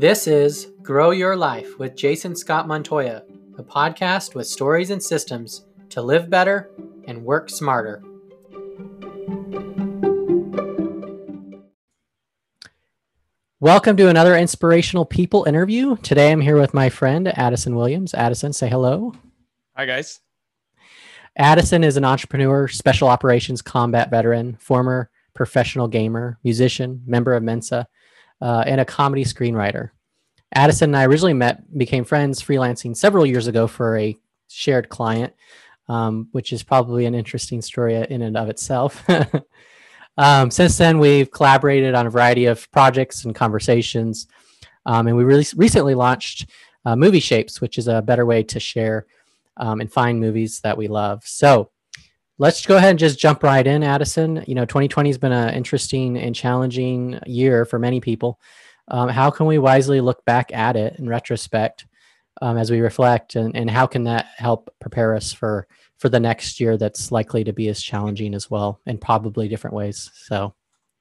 This is Grow Your Life with Jason Scott Montoya, a podcast with stories and systems to live better and work smarter. Welcome to another inspirational people interview. Today I'm here with my friend Addison Williams. Addison, say hello. Hi, guys. Addison is an entrepreneur, special operations combat veteran, former professional gamer, musician, member of Mensa, uh, and a comedy screenwriter. Addison and I originally met, became friends freelancing several years ago for a shared client, um, which is probably an interesting story in and of itself. um, since then, we've collaborated on a variety of projects and conversations, um, and we really recently launched uh, Movie Shapes, which is a better way to share um, and find movies that we love. So let's go ahead and just jump right in, Addison. You know, 2020 has been an interesting and challenging year for many people. Um, how can we wisely look back at it in retrospect um, as we reflect, and, and how can that help prepare us for for the next year that's likely to be as challenging as well, in probably different ways? So,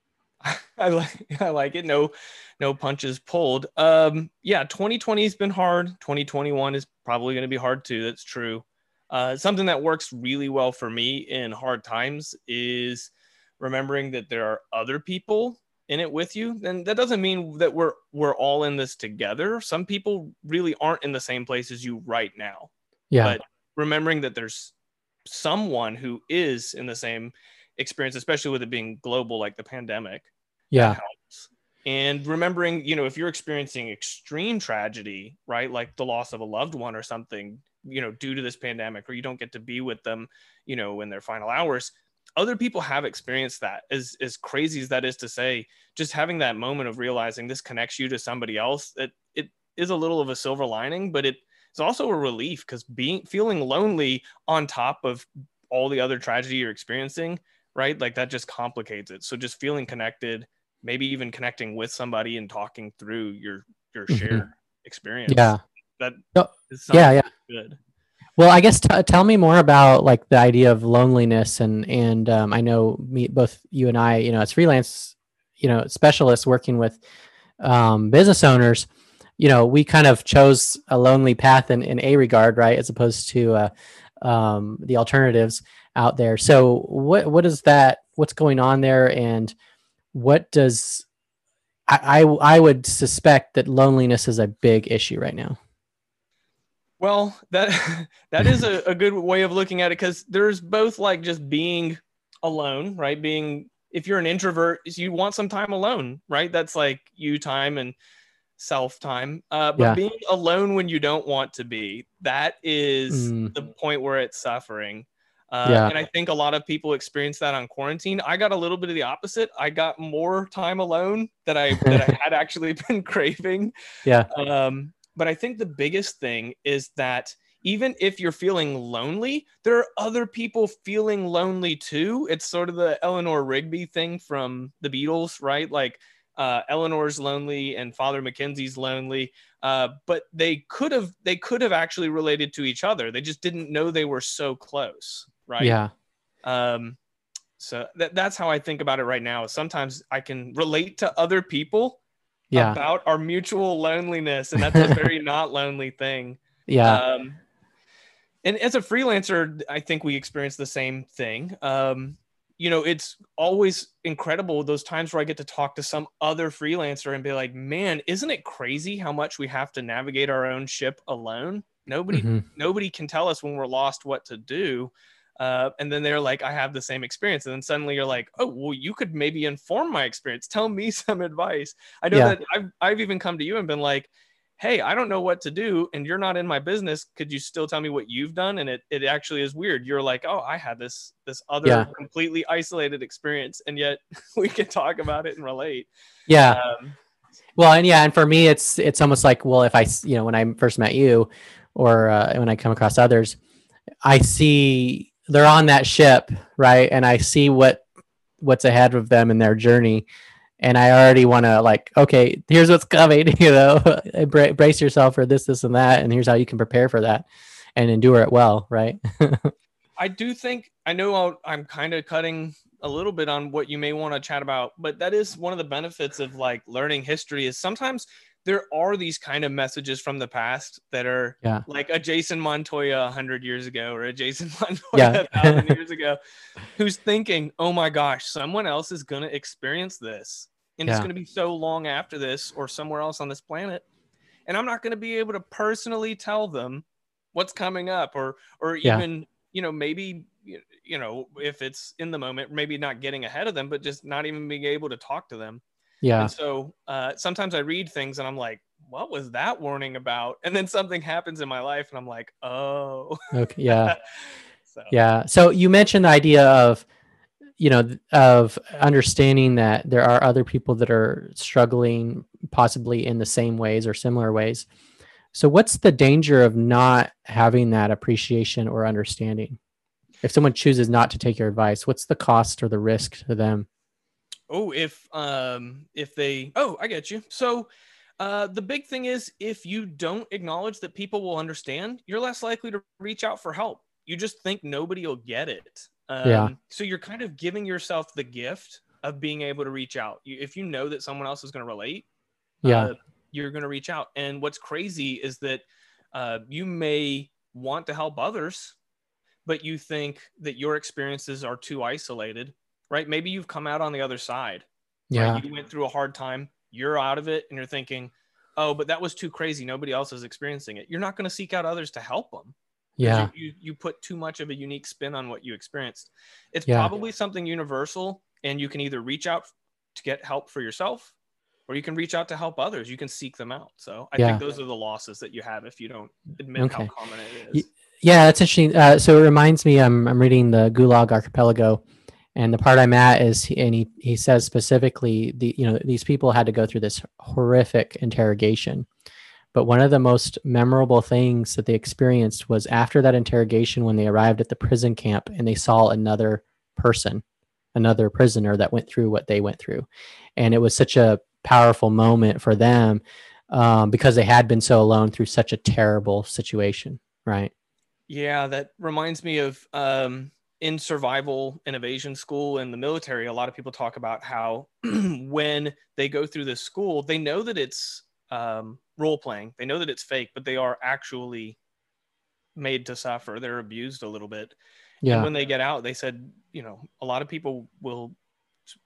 I like I like it. No, no punches pulled. Um, yeah, 2020 has been hard. 2021 is probably going to be hard too. That's true. Uh, something that works really well for me in hard times is remembering that there are other people in it with you. then that doesn't mean that we're we're all in this together. Some people really aren't in the same place as you right now. Yeah. But remembering that there's someone who is in the same experience, especially with it being global, like the pandemic. Yeah. Helps. And remembering, you know, if you're experiencing extreme tragedy, right, like the loss of a loved one or something, you know due to this pandemic or you don't get to be with them you know in their final hours other people have experienced that as as crazy as that is to say just having that moment of realizing this connects you to somebody else it it is a little of a silver lining but it is also a relief because being feeling lonely on top of all the other tragedy you're experiencing right? Like that just complicates it. So just feeling connected maybe even connecting with somebody and talking through your your mm-hmm. shared mm-hmm. experience. Yeah. That yeah yeah. good well i guess t- tell me more about like the idea of loneliness and and um, i know me both you and i you know as freelance you know specialists working with um, business owners you know we kind of chose a lonely path in, in a regard right as opposed to uh, um, the alternatives out there. So what what is that what's going on there? And what does I, I, I would suspect that loneliness is a big issue right now well, that that is a, a good way of looking at it because there's both like just being alone, right? Being if you're an introvert, you want some time alone, right? That's like you time and self time. Uh, but yeah. being alone when you don't want to be, that is mm. the point where it's suffering. Uh, yeah. And I think a lot of people experience that on quarantine. I got a little bit of the opposite. I got more time alone that I that I had actually been craving. Yeah. Um, but I think the biggest thing is that even if you're feeling lonely, there are other people feeling lonely too. It's sort of the Eleanor Rigby thing from the Beatles, right? Like uh, Eleanor's lonely and Father Mackenzie's lonely, uh, but they could have they could have actually related to each other. They just didn't know they were so close, right? Yeah. Um, so that, that's how I think about it right now. Sometimes I can relate to other people yeah. about our mutual loneliness, and that's a very not lonely thing. Yeah. Um, and as a freelancer, I think we experience the same thing. Um, you know, it's always incredible those times where I get to talk to some other freelancer and be like, "Man, isn't it crazy how much we have to navigate our own ship alone? Nobody, mm-hmm. nobody can tell us when we're lost what to do." Uh, and then they're like, I have the same experience. And then suddenly you're like, oh, well, you could maybe inform my experience. Tell me some advice. I know yeah. that I've, I've even come to you and been like, hey, I don't know what to do. And you're not in my business. Could you still tell me what you've done? And it, it actually is weird. You're like, oh, I had this, this other yeah. completely isolated experience. And yet we can talk about it and relate. Yeah. Um, well, and yeah, and for me, it's, it's almost like, well, if I, you know, when I first met you or uh, when I come across others, I see they're on that ship, right? And I see what what's ahead of them in their journey, and I already want to like, okay, here's what's coming. You know, brace yourself for this, this, and that, and here's how you can prepare for that and endure it well, right? I do think I know i am kind of cutting a little bit on what you may want to chat about, but that is one of the benefits of like learning history is sometimes there are these kind of messages from the past that are Yeah. like a Jason Montoya a hundred years ago or a Jason Montoya Yeah. a thousand years ago, who's thinking, "Oh my gosh, someone else is going to experience this, and it's going to be so long after this, or somewhere else on this planet, and I'm not going to be able to personally tell them what's coming up, or or Yeah. even you know maybe you know if it's in the moment, maybe not getting ahead of them, but just not even being able to talk to them." Yeah. And so uh, sometimes I read things and I'm like, what was that warning about? And then something happens in my life and I'm like, oh. Okay. Yeah. so, Yeah. So you mentioned the idea of, you know, of understanding that there are other people that are struggling possibly in the same ways or similar ways. So what's the danger of not having that appreciation or understanding? If someone chooses not to take your advice, what's the cost or the risk to them? Oh, if um if they oh, I get you. So uh the big thing is if you don't acknowledge that people will understand, you're less likely to reach out for help. You just think nobody will get it. Um, Yeah. So you're kind of giving yourself the gift of being able to reach out. You, if you know that someone else is going to relate, Yeah. uh, you're going to reach out. And what's crazy is that uh, you may want to help others, but you think that your experiences are too isolated, right? Maybe you've come out on the other side. Yeah. Right? You went through a hard time, you're out of it, and you're thinking, oh, but that was too crazy. Nobody else is experiencing it. You're not going to seek out others to help them. Yeah. You, you, you put too much of a unique spin on what you experienced. It's Yeah. probably something universal, and you can either reach out to get help for yourself or you can reach out to help others. You can seek them out. So I Yeah. think those are the losses that you have if you don't admit how common it Y- Yeah, that's interesting. Uh, so it reminds me, I'm, I'm reading the Gulag Archipelago, and the part I'm at is, and he, he says specifically, the you know these people had to go through this horrific interrogation, but one of the most memorable things that they experienced was after that interrogation when they arrived at the prison camp and they saw another person, another prisoner that went through what they went through, and it was such a powerful moment for them um, because they had been so alone through such a terrible situation, right? Yeah, that reminds me of um, in survival evasion school in the military. A lot of people talk about how when they go through this school, they know that it's um, role playing, they know that it's fake, but they are actually made to suffer. They're abused a little bit. And when they get out, they said, you know, a lot of people will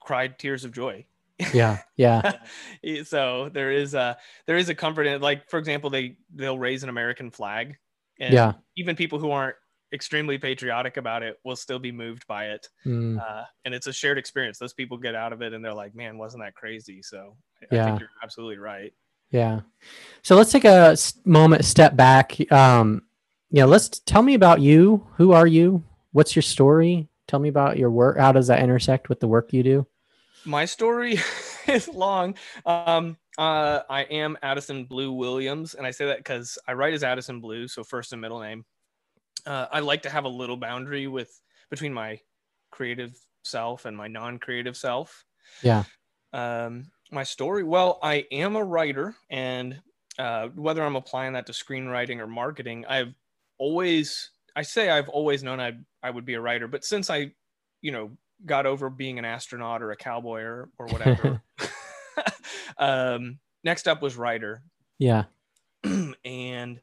cry tears of joy. yeah yeah so there is a there is a comfort in it. Like for example, they they'll raise an American flag, and Yeah. even people who aren't extremely patriotic about it will still be moved by it. Mm, Uh, and it's a shared experience. Those people get out of it and they're like, "Man, wasn't that crazy?" So I- I Yeah. think you're absolutely right. yeah so let's take a moment step back um yeah let's tell me about you who are you what's your story tell me about your work how does that intersect with the work you do My story is long. Um, uh, I am Addison Blue Williams, and I say that because I write as Addison Blue, so first and middle name. Uh, I like to have a little boundary with between my creative self and my non-creative self. Yeah. Um, my story. Well, I am a writer, and uh, whether I'm applying that to screenwriting or marketing, I've always I say I've always known I I would be a writer, but since I, you know, got over being an astronaut or a cowboy or or whatever, um, next up was writer, yeah and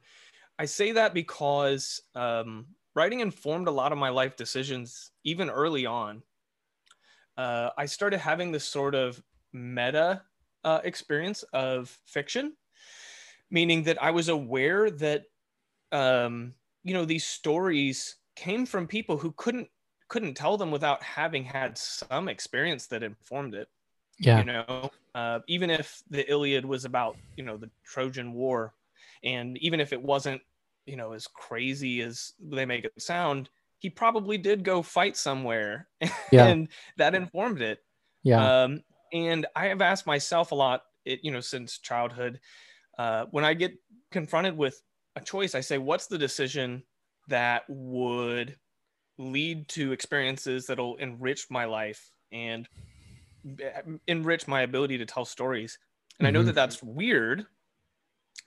I say that because um, writing informed a lot of my life decisions even early on. Uh, I started having this sort of meta uh, experience of fiction, meaning that I was aware that um, you know these stories came from people who couldn't couldn't tell them without having had some experience that informed it yeah you know uh, even if the iliad was about you know the trojan war and even if it wasn't you know as crazy as they make it sound he probably did go fight somewhere. Yeah. and that informed it. Yeah. Um, and i have asked myself a lot it, you know since childhood uh, when i get confronted with a choice i say what's the decision that would lead to experiences that'll enrich my life and enrich my ability to tell stories? And i know that that's weird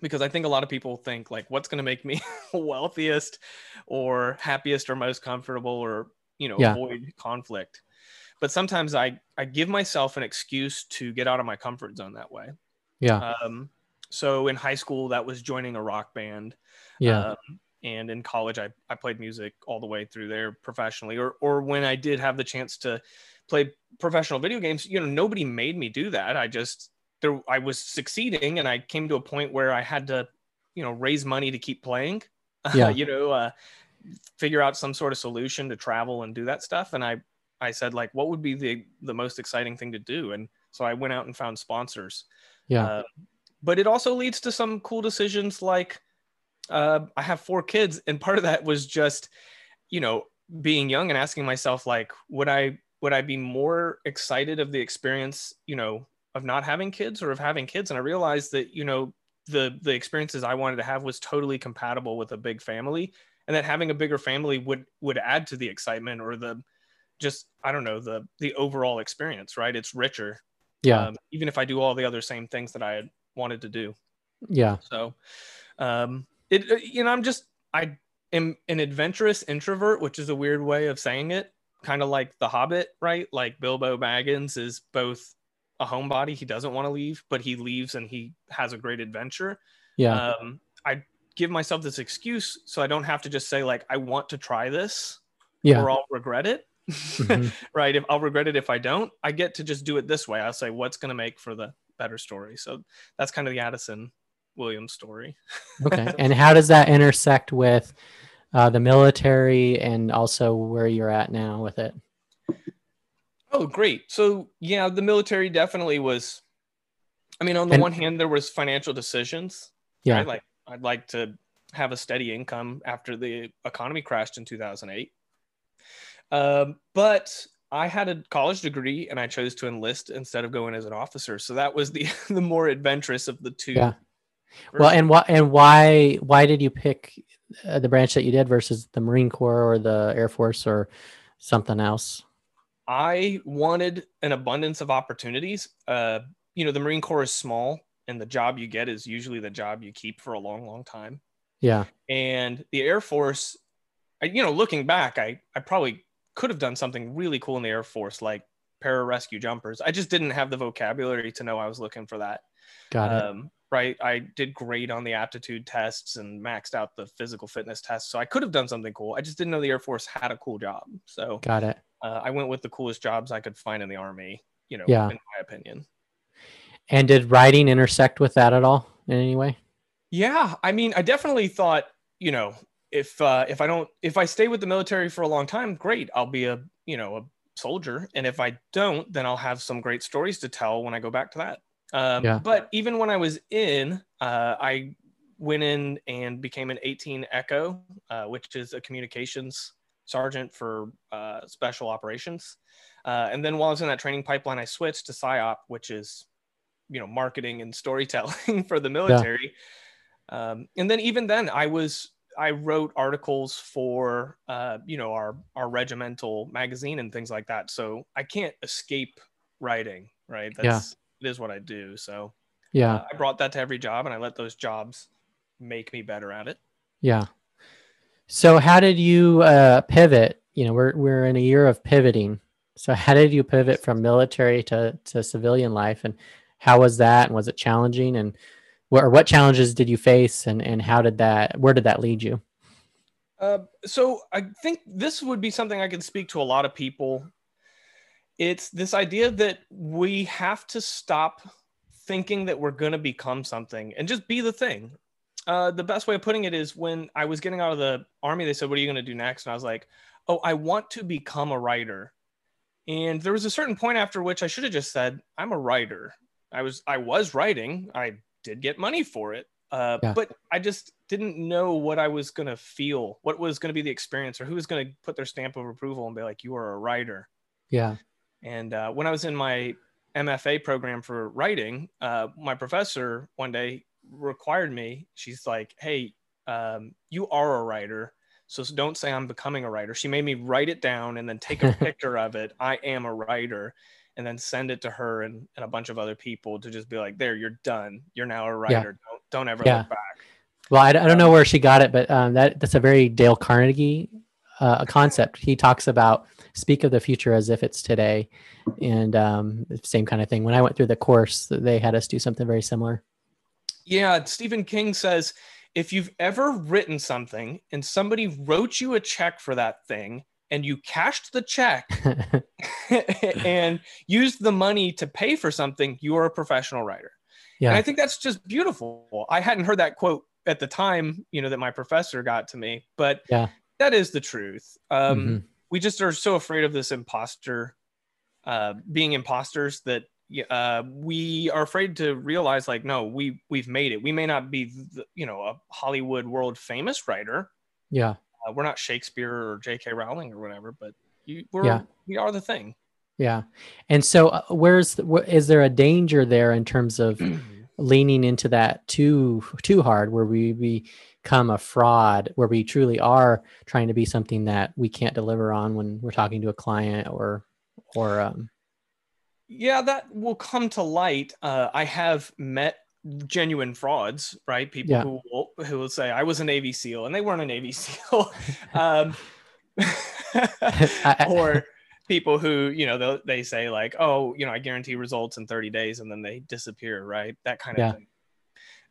because i think a lot of people think like what's going to make me wealthiest or happiest or most comfortable or you know Yeah. avoid conflict but sometimes i i give myself an excuse to get out of my comfort zone that way yeah um, so in high school, that was joining a rock band. Yeah. Um, and in college, I, I played music all the way through there professionally. Or, or when I did have the chance to play professional video games, you know, nobody made me do that. I just, there, I was succeeding and I came to a point where I had to, you know, raise money to keep playing, Yeah. you know, uh, figure out some sort of solution to travel and do that stuff. And I, I said like, what would be the, the most exciting thing to do? And so I went out and found sponsors. Yeah. Uh, but it also leads to some cool decisions like uh, I have four kids, and part of that was just, you know, being young and asking myself like, would I would I be more excited of the experience, you know, of not having kids or of having kids? And I realized that you know the the experiences I wanted to have was totally compatible with a big family, and that having a bigger family would would add to the excitement or the just I don't know the the overall experience. Right? It's richer. yeah. Um, even if I do all the other same things that I had wanted to do. yeah. So, um, it uh, you know I'm just I am an adventurous introvert, which is a weird way of saying it. Kind of like The Hobbit, right? Like Bilbo Baggins is both a homebody, he doesn't want to leave, but he leaves and he has a great adventure. Yeah. Um, I give myself this excuse so I don't have to just say like I want to try this yeah. or I'll regret it. Mhm. right? If I'll regret it if I don't, I get to just do it this way. I'll say what's going to make for the better story. So that's kind of the Addison Williams story. Okay. and how does that intersect with uh, the military and also where you're at now with it? Oh, great. So yeah, the military definitely was. I mean, on the And- one hand, there was financial decisions. Yeah. right? Like I'd like to have a steady income after the economy crashed in 2008. Um, but I had a college degree and I chose to enlist instead of going as an officer. So that was the the more adventurous of the two. Yeah. Well, and why and why why did you pick uh, the branch that you did versus the Marine Corps or the Air Force or something else? I wanted an abundance of opportunities. Uh, you know, the Marine Corps is small, and the job you get is usually the job you keep for a long, long time. Yeah. And the Air Force, I, you know, looking back, I I probably could have done something really cool in the Air Force, like pararescue jumpers. I just didn't have the vocabulary to know I was looking for that. Got it. Um, right. I did great on the aptitude tests and maxed out the physical fitness tests. So I could have done something cool. I just didn't know the Air Force had a cool job. So Got it. Uh, I went with the coolest jobs I could find in the Army, you know, Yeah. in my opinion. And did writing intersect with that at all in any way? Yeah. I mean, I definitely thought, you know, if uh, if I don't if I stay with the military for a long time, great. I'll be a you know a soldier, and if I don't, then I'll have some great stories to tell when I go back to that. Um, Yeah. But even when I was in, uh, I went in and became an 18 Echo, uh, which is a communications sergeant for uh, special operations. Uh, and then while I was in that training pipeline, I switched to PSYOP, which is, you know, marketing and storytelling for the military. Um, and then even then, I was I wrote articles for uh, you know our our regimental magazine and things like that. So I can't escape writing, right? That's it is what I do. So Yeah. uh, I brought that to every job, and I let those jobs make me better at it. Yeah. So how did you uh, pivot? You know, we're we're in a year of pivoting. So how did you pivot from military to to civilian life, and how was that? And was it challenging? And what or what challenges did you face? And and how did that? Where did that lead you? Uh, so I think this would be something I could speak to a lot of people. It's this idea that we have to stop thinking that we're going to become something and just be the thing. Uh, the best way of putting it is when I was getting out of the army, they said, What are you going to do next? And I was like, Oh, I want to become a writer. And there was a certain point after which I should have just said, I'm a writer. I was I was writing. I did get money for it. Uh, Yeah. but I just didn't know what I was going to feel, what was going to be the experience, or who was going to put their stamp of approval and be like, "You are a writer." Yeah. And uh, when I was in my MFA program for writing, uh, my professor one day required me. She's like, "Hey, um, you are a writer, so don't say I'm becoming a writer." She made me write it down and then take a picture of it. I am a writer, and then send it to her and, and a bunch of other people to just be like, "There, you're done. You're now a writer. Don't don't ever Yeah. look back." Well, I, I don't know where she got it, but um, that that's a very Dale Carnegie uh, concept. He talks about speak of the future as if it's today, and um, same kind of thing. When I went through the course, they had us do something very similar. Yeah, Stephen King says if you've ever written something and somebody wrote you a check for that thing and you cashed the check and used the money to pay for something, you are a professional writer. Yeah. And I think that's just beautiful. I hadn't heard that quote at the time, you know, that my professor got to me, but yeah, that is the truth. Um, mm-hmm. We just are so afraid of this imposter, uh, being imposters that uh, we are afraid to realize like, no, we we've made it. We may not be, the, you know, a Hollywood world famous writer. Yeah. Uh, we're not Shakespeare or J.K. Rowling or whatever, but you, we're, yeah. we are the thing. Yeah. And so uh, where's the, is there a danger there in terms of leaning into that too too hard where we become a fraud where we truly are trying to be something that we can't deliver on when we're talking to a client or or um yeah that will come to light. Uh, i have met genuine frauds right? People yeah. who will, who will say i was a navy seal and they weren't a navy seal. Um, or people who you know they say like oh you know i guarantee results in 30 days and then they disappear right? That kind of yeah. thing.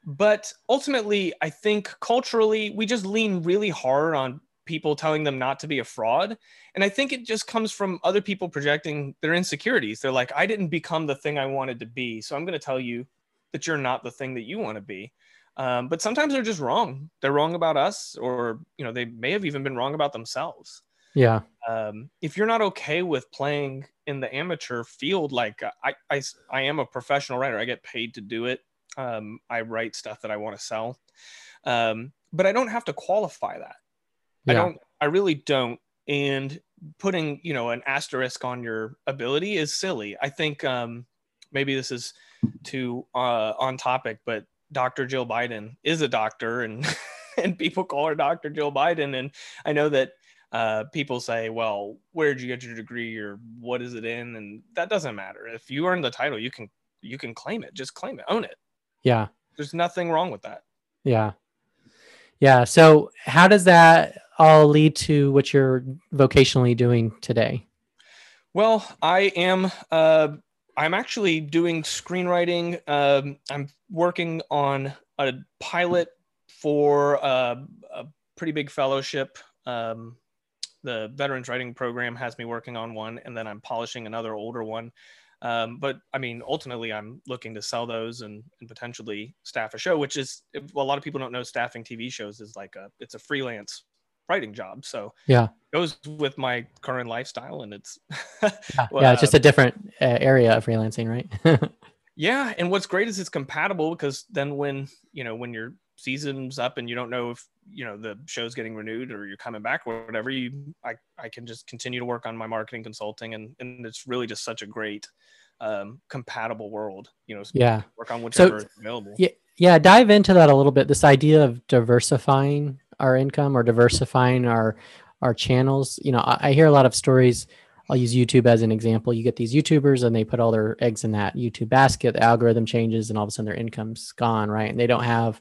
But ultimately i think culturally we just lean really hard on people telling them not to be a fraud. And i think it just comes from other people projecting their insecurities. They're like i didn't become the thing i wanted to be so i'm going to tell you that you're not the thing that you want to be. Um, but sometimes they're just wrong. They're wrong about us or you know they may have even been wrong about themselves. Yeah. Um, if you're not okay with playing in the amateur field, like I, I, I am a professional writer, I get paid to do it. Um, I write stuff that I want to sell, um, but I don't have to qualify that. Yeah. I don't. I really don't. And putting, you know, an asterisk on your ability is silly. I think um, maybe this is too uh, on topic, but Dr. Jill Biden is a doctor, and and people call her Dr. Jill Biden, and I know that uh, people say, well, where did you get your degree or what is it in? And that doesn't matter. If you earn the title, you can you can claim it. Just claim it, own it. Yeah. There's nothing wrong with that. Yeah. Yeah. So how does that all lead to what you're vocationally doing today? Well, I am uh, I'm actually doing screenwriting. Um, I'm working on a pilot for uh, a pretty big fellowship um, the veterans writing program has me working on one and then i'm polishing another older one um, but i mean ultimately i'm looking to sell those and, and potentially staff a show which is a lot of people don't know staffing tv shows is like a it's a freelance writing job so yeah. it goes with my current lifestyle and it's yeah, well, yeah, it's just a different uh, area of freelancing right? Yeah and what's great is it's compatible because then when you know when you're season's up and you don't know if you know the show's getting renewed or you're coming back or whatever you i, I can just continue to work on my marketing consulting and, and it's really just such a great um, compatible world you know yeah. work on whichever so, is available. yeah yeah dive into that a little bit this idea of diversifying our income or diversifying our our channels you know I, I hear a lot of stories I'll use YouTube as an example. You get these YouTubers and they put all their eggs in that YouTube basket. The algorithm changes and all of a sudden their income's gone, right? And they don't have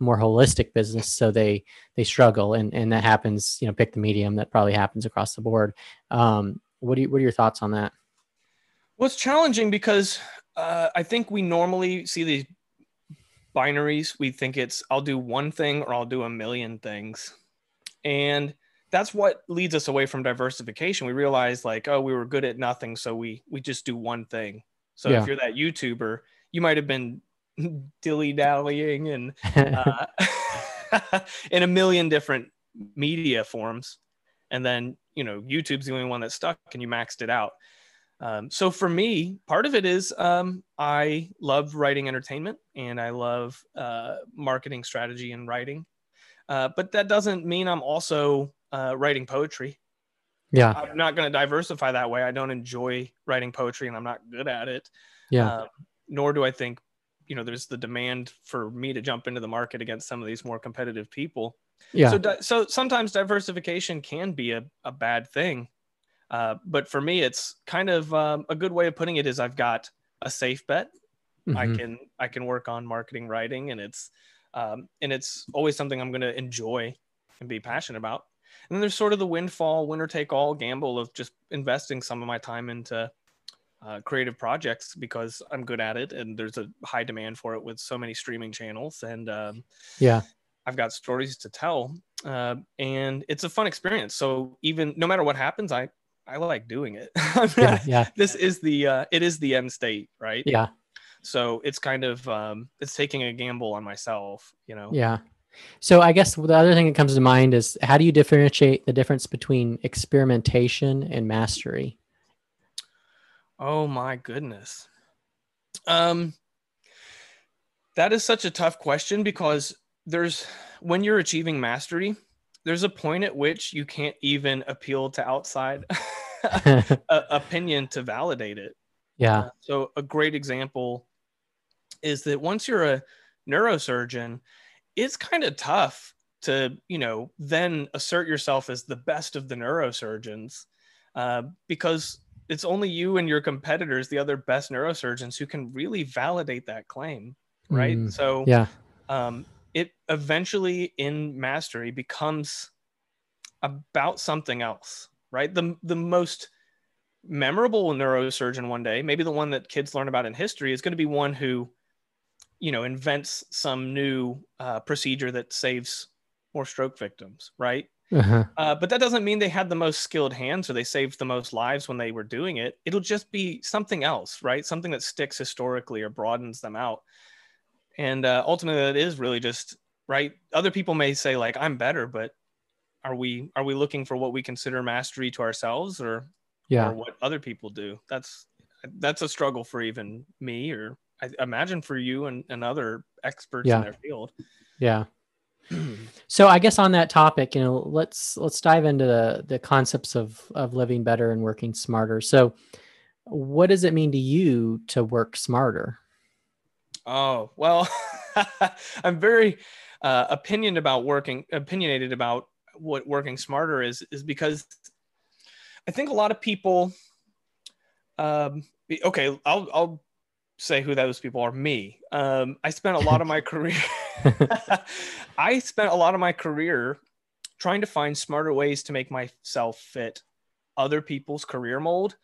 a more holistic business so they they struggle and and that happens you know pick the medium that probably happens across the board um, what do you what are your thoughts on that well it's challenging because uh, i think we normally see these binaries we think it's i'll do one thing or i'll do a million things and that's what leads us away from diversification we realize like oh we were good at nothing so we we just do one thing so yeah. if you're that youtuber you might have been dilly dallying and uh, in a million different media forms. And then, you know, YouTube's the only one that stuck and you maxed it out. Um, so for me, part of it is um, I love writing entertainment and I love uh, marketing strategy and writing. Uh, but that doesn't mean I'm also uh, writing poetry. Yeah. I'm not going to diversify that way. I don't enjoy writing poetry and I'm not good at it. Yeah. Um, nor do I think you know there's the demand for me to jump into the market against some of these more competitive people yeah so so sometimes diversification can be a, a bad thing uh, but for me it's kind of um, a good way of putting it is i've got a safe bet mm-hmm. i can i can work on marketing writing and it's um, and it's always something i'm going to enjoy and be passionate about and then there's sort of the windfall winner take all gamble of just investing some of my time into uh, creative projects because I'm good at it and there's a high demand for it with so many streaming channels. And um, yeah, I've got stories to tell. Uh, and it's a fun experience. So even no matter what happens, I, I like doing it. yeah, yeah. This is the, uh, it is the end state, right? Yeah. So it's kind of, um, it's taking a gamble on myself, you know? Yeah. So I guess the other thing that comes to mind is how do you differentiate the difference between experimentation and mastery? Oh my goodness. Um, that is such a tough question because there's when you're achieving mastery, there's a point at which you can't even appeal to outside opinion to validate it. Yeah. Uh, so a great example is that once you're a neurosurgeon, it's kind of tough to, you know, then assert yourself as the best of the neurosurgeons uh, because it's only you and your competitors, the other best neurosurgeons, who can really validate that claim, right? Mm, so yeah, um, it eventually in mastery becomes about something else, right? The the most memorable neurosurgeon one day, maybe the one that kids learn about in history, is going to be one who, you know, invents some new uh, procedure that saves more stroke victims, right? uh-huh. Uh, but that doesn't mean they had the most skilled hands or they saved the most lives when they were doing it. It'll just be something else, right? Something that sticks historically or broadens them out. And uh, ultimately, that is really just right. Other people may say like I'm better, but are we are we looking for what we consider mastery to ourselves or yeah, or what other people do? That's that's a struggle for even me or I imagine for you and, and other experts Yeah. in their field. yeah. So I guess on that topic, you know, let's let's dive into the the concepts of of living better and working smarter. So, what does it mean to you to work smarter? Oh well, I'm very uh, opinion about working opinionated about what working smarter is is because I think a lot of people. Um, okay, I'll I'll say who those people are. Me. Um, I spent a lot of my career. I spent a lot of my career trying to find smarter ways to make myself fit other people's career mold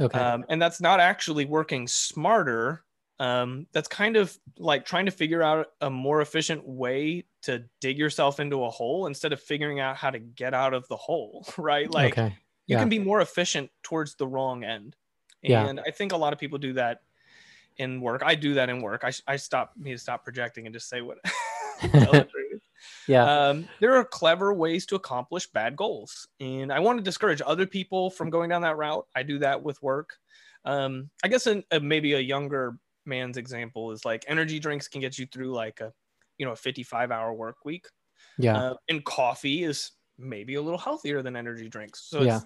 Okay. um, and that's not actually working smarter um, that's kind of like trying to figure out a more efficient way to dig yourself into a hole instead of figuring out how to get out of the hole right like okay. you can be more efficient towards the wrong end Yeah. and i think a lot of people do that in work i do that in work i, I stop need to stop projecting and just say what tell the truth. Yeah. Um, there are clever ways to accomplish bad goals, and I want to discourage other people from going down that route. I do that with work. Um, I guess in, uh, maybe a younger man's example is like energy drinks can get you through like a you know a 55 hour work week, yeah. uh, and coffee is maybe a little healthier than energy drinks. So Yeah.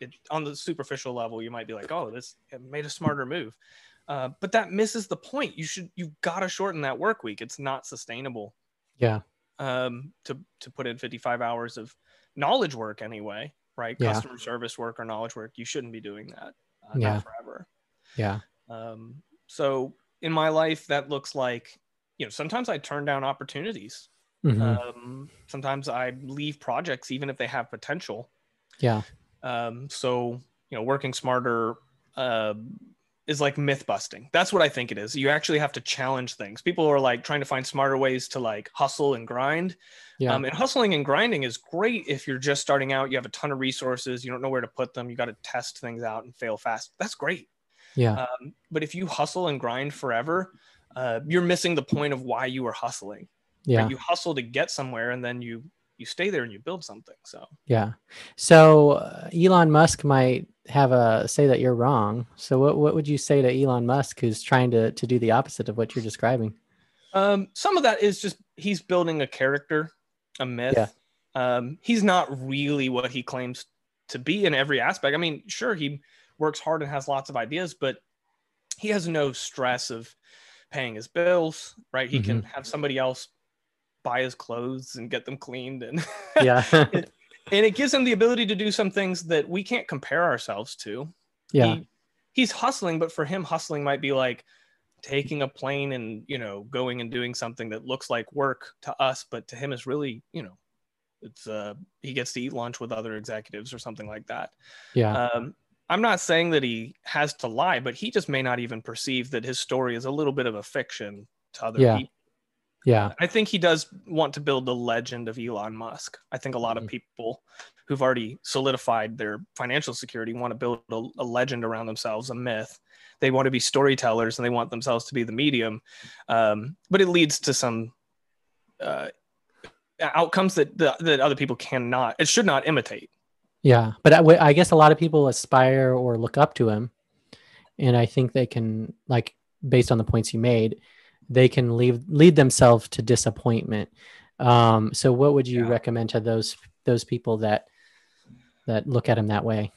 it, on the superficial level, you might be like, oh, this made a smarter move. Uh, but that misses the point. You should you've got to shorten that work week. It's not sustainable yeah. um, to to put in 55 hours of knowledge work anyway, right? Yeah. Customer service work or knowledge work. You shouldn't be doing that. Uh, Yeah. Forever. Yeah. Um, so in my life, that looks like, you know, sometimes I turn down opportunities. Mhm. Um, sometimes I leave projects even if they have potential. yeah. Um, so you know, working smarter uh, is like myth busting. That's what I think it is. You actually have to challenge things. People are like trying to find smarter ways to like hustle and grind. Yeah. Um, and hustling and grinding is great if you're just starting out. You have a ton of resources. You don't know where to put them. You got to test things out and fail fast. That's great. Yeah. Um, but if you hustle and grind forever, uh, you're missing the point of why you were hustling. yeah. Right? You hustle to get somewhere, and then you you stay there and you build something. So Yeah. So uh, Elon Musk might have a say that you're wrong. So what what would you say to Elon Musk who's trying to to do the opposite of what you're describing? Um, some of that is just he's building a character, a myth. Yeah. Um, he's not really what he claims to be in every aspect. I mean, sure, he works hard and has lots of ideas, but he has no stress of paying his bills, right? He can have somebody else buy his clothes and get them cleaned and Yeah. and it gives him the ability to do some things that we can't compare ourselves to yeah. he, he's hustling but for him hustling might be like taking a plane and you know going and doing something that looks like work to us but to him is really you know it's uh he gets to eat lunch with other executives or something like that Yeah. um I'm not saying that he has to lie, but he just may not even perceive that his story is a little bit of a fiction to other Yeah. people. Yeah. I think he does want to build the legend of Elon Musk. I think a lot of people who've already solidified their financial security want to build a, a legend around themselves, a myth. They want to be storytellers and they want themselves to be the medium. Um, but it leads to some uh, outcomes that, that that other people cannot, it should not imitate. Yeah, but I guess a lot of people aspire or look up to him, and I think they can, like, based on the points you made, they can leave lead themselves to disappointment. Um, so, what would you Yeah. recommend to those those people that that look at him that way,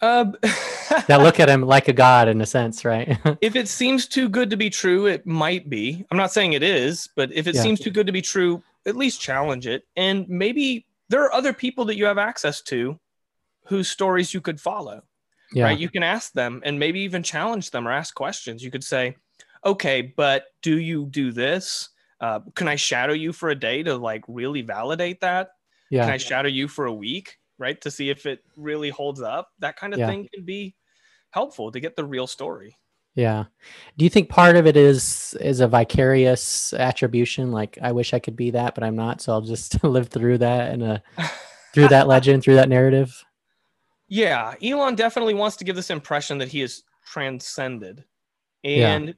Um, that look at him like a god in a sense, right? if it seems too good to be true, it might be. I'm not saying it is, but if it Yeah. seems too good to be true, at least challenge it. And maybe there are other people that you have access to whose stories you could follow, yeah, right? You can ask them and maybe even challenge them or ask questions. You could say, okay, but do you do this? Uh, can I shadow you for a day to like really validate that? Can yeah, I shadow you for a week, right? To see if it really holds up. That kind of Yeah. thing can be helpful to get the real story. Yeah. Do you think part of it is is a vicarious attribution? Like, I wish I could be that, but I'm not, so I'll just live through that and through that legend, through that narrative. Yeah, Elon definitely wants to give this impression that he is transcended. Yeah. And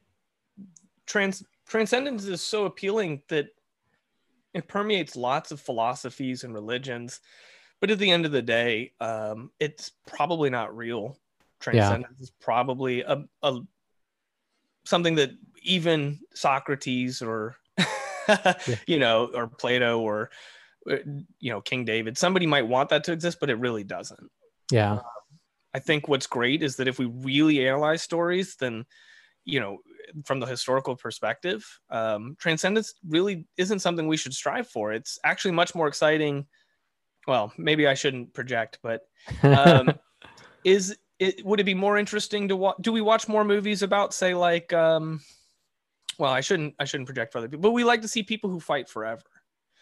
trans transcendence is so appealing that it permeates lots of philosophies and religions. But at the end of the day, um, it's probably not real. Transcendence is probably a, a something that even Socrates or you know, or Plato or uh, you know, King David, somebody might want that to exist, but it really doesn't. Yeah, I think what's great is that if we really analyze stories, then you know, from the historical perspective, um, transcendence really isn't something we should strive for. It's actually much more exciting. Well, maybe I shouldn't project, but um, is it would it be more interesting to watch? Do we watch more movies about, say, like, um, well, I shouldn't I shouldn't project for other people, but we like to see people who fight forever.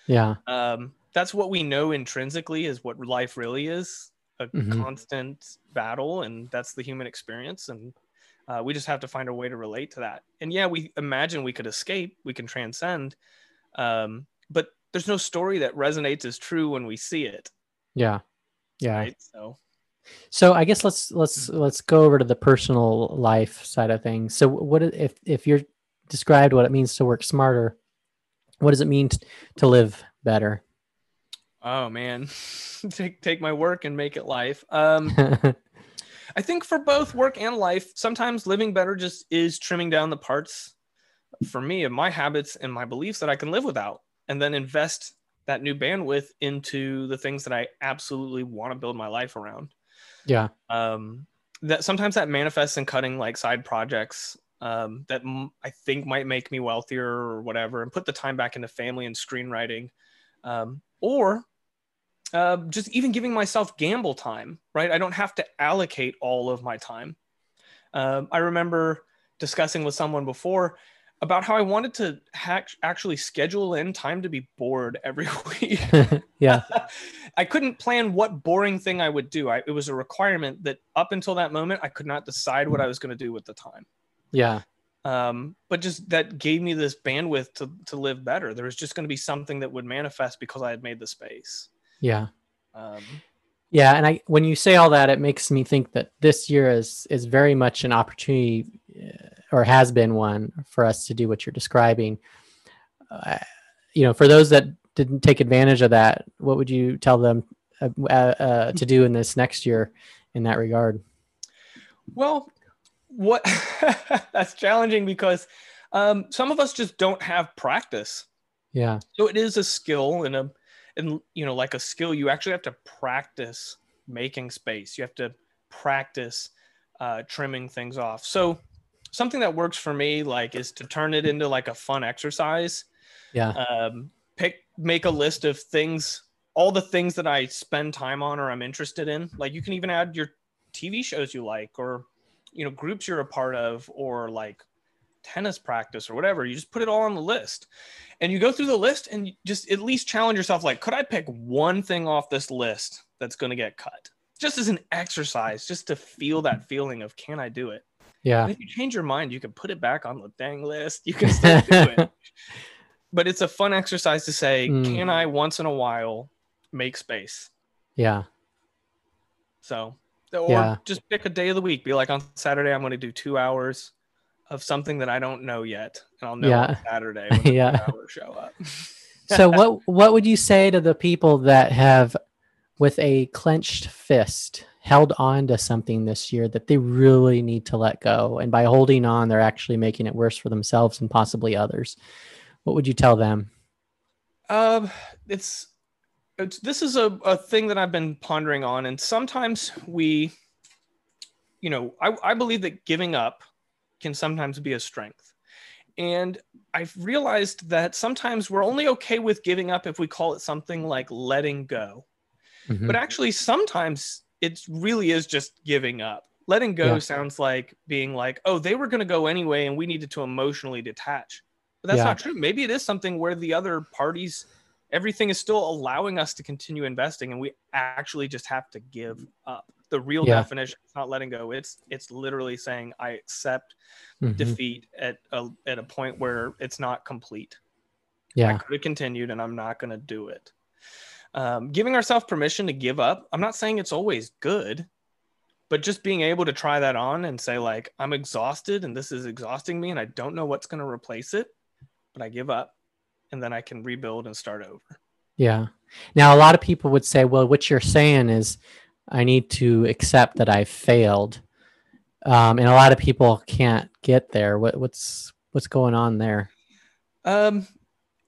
yeah, Um, that's what we know intrinsically is what life really is a Mhm. constant battle, and that's the human experience. And uh, we just have to find a way to relate to that. And yeah, we imagine we could escape, we can transcend, um, but there's no story that resonates as true when we see it. yeah, yeah. Right. So, So I guess let's let's let's go over to the personal life side of things. So what if if you're described what it means to work smarter? What does it mean t- to live better? oh man, take take my work and make it life. Um, I think for both work and life, sometimes living better just is trimming down the parts for me of my habits and my beliefs that I can live without, and then invest that new bandwidth into the things that I absolutely want to build my life around. Yeah, Um, that sometimes that manifests in cutting like side projects um, that m- I think might make me wealthier or whatever, and put the time back into family and screenwriting, um, or uh, just even giving myself gamble time. Right, I don't have to allocate all of my time. Um, I remember discussing with someone before about how I wanted to hack actually schedule in time to be bored every week. yeah, I couldn't plan what boring thing I would do. I, it was a requirement that up until that moment, I could not decide what I was going to do with the time. yeah, Um, but just that gave me this bandwidth to, to live better. There was just going to be something that would manifest because I had made the space. yeah, Um, yeah. And I when you say all that, it makes me think that this year is is very much an opportunity, uh, or has been one for us to do what you're describing. Uh, you know, for those that didn't take advantage of that, what would you tell them uh, uh, uh, to do in this next year in that regard? well, what that's challenging because um, some of us just don't have practice. Yeah, So it is a skill and a and you know like a skill you actually have to practice making space. You have to practice uh, trimming things off. So something that works for me like is to turn it into like a fun exercise. yeah, Um, make a list of things all the things that I spend time on or I'm interested in. Like you can even add your TV shows you like or you know groups you're a part of or like tennis practice or whatever. You just put it all on the list. And you go through the list and just at least challenge yourself like could I pick one thing off this list that's going to get cut? just as an exercise, just to feel that feeling of can I do it? Yeah. And if you change your mind, you can put it back on the dang list. You can still do it. But it's a fun exercise to say, Mm. can I once in a while make space? Yeah. So, or Yeah. just pick a day of the week. Be like on Saturday, I'm going to do two hours of something that I don't know yet, and I'll know Yeah. on Saturday when Yeah. two hours show up. so what what would you say to the people that have with a clenched fist held on to something this year that they really need to let go and by holding on they're actually making it worse for themselves and possibly others what would you tell them Um, it's, it's this is a, a thing that I've been pondering on, and sometimes we, you know, I, I believe that giving up can sometimes be a strength, and I've realized that sometimes we're only okay with giving up if we call it something like letting go, Mhm. but actually sometimes it really is just giving up. Letting go Yeah. sounds like being like, oh, they were going to go anyway, and we needed to emotionally detach. But that's Yeah. not true. Maybe it is something where the other parties, everything is still allowing us to continue investing, and we actually just have to give up. The real Yeah. definition is not letting go. It's it's literally saying I accept Mhm. defeat at a at a point where it's not complete. Yeah, I could have continued, and I'm not going to do it. Um, giving ourselves permission to give up. I'm not saying it's always good, but just being able to try that on and say like I'm exhausted, and this is exhausting me, and I don't know what's going to replace it, but I give up, and then I can rebuild and start over. yeah now a lot of people would say well what you're saying is i need to accept that i failed um, and a lot of people can't get there what, what's what's going on there Um,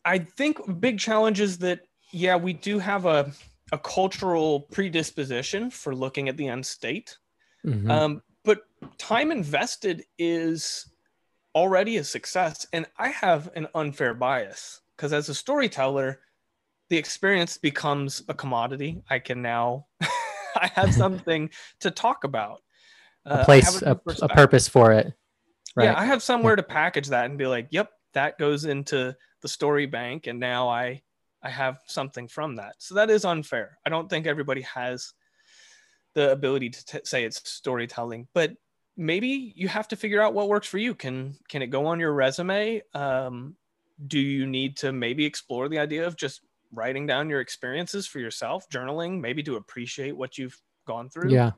I think big challenge is that yeah, we do have a a cultural predisposition for looking at the end state. Mhm. Um, but time invested is already a success, and I have an unfair bias because as a storyteller, the experience becomes a commodity. I can now I have something to talk about. Uh, a place new a, a purpose for it right Yeah, I have somewhere to package that and be like, "Yep, that goes into the story bank," and now I I have something from that. So that is unfair. I don't think everybody has the ability to t- say it's storytelling, but maybe you have to figure out what works for you. Can can it go on your resume? Um, do you need to maybe explore the idea of just writing down your experiences for yourself, journaling, maybe to appreciate what you've gone through? yeah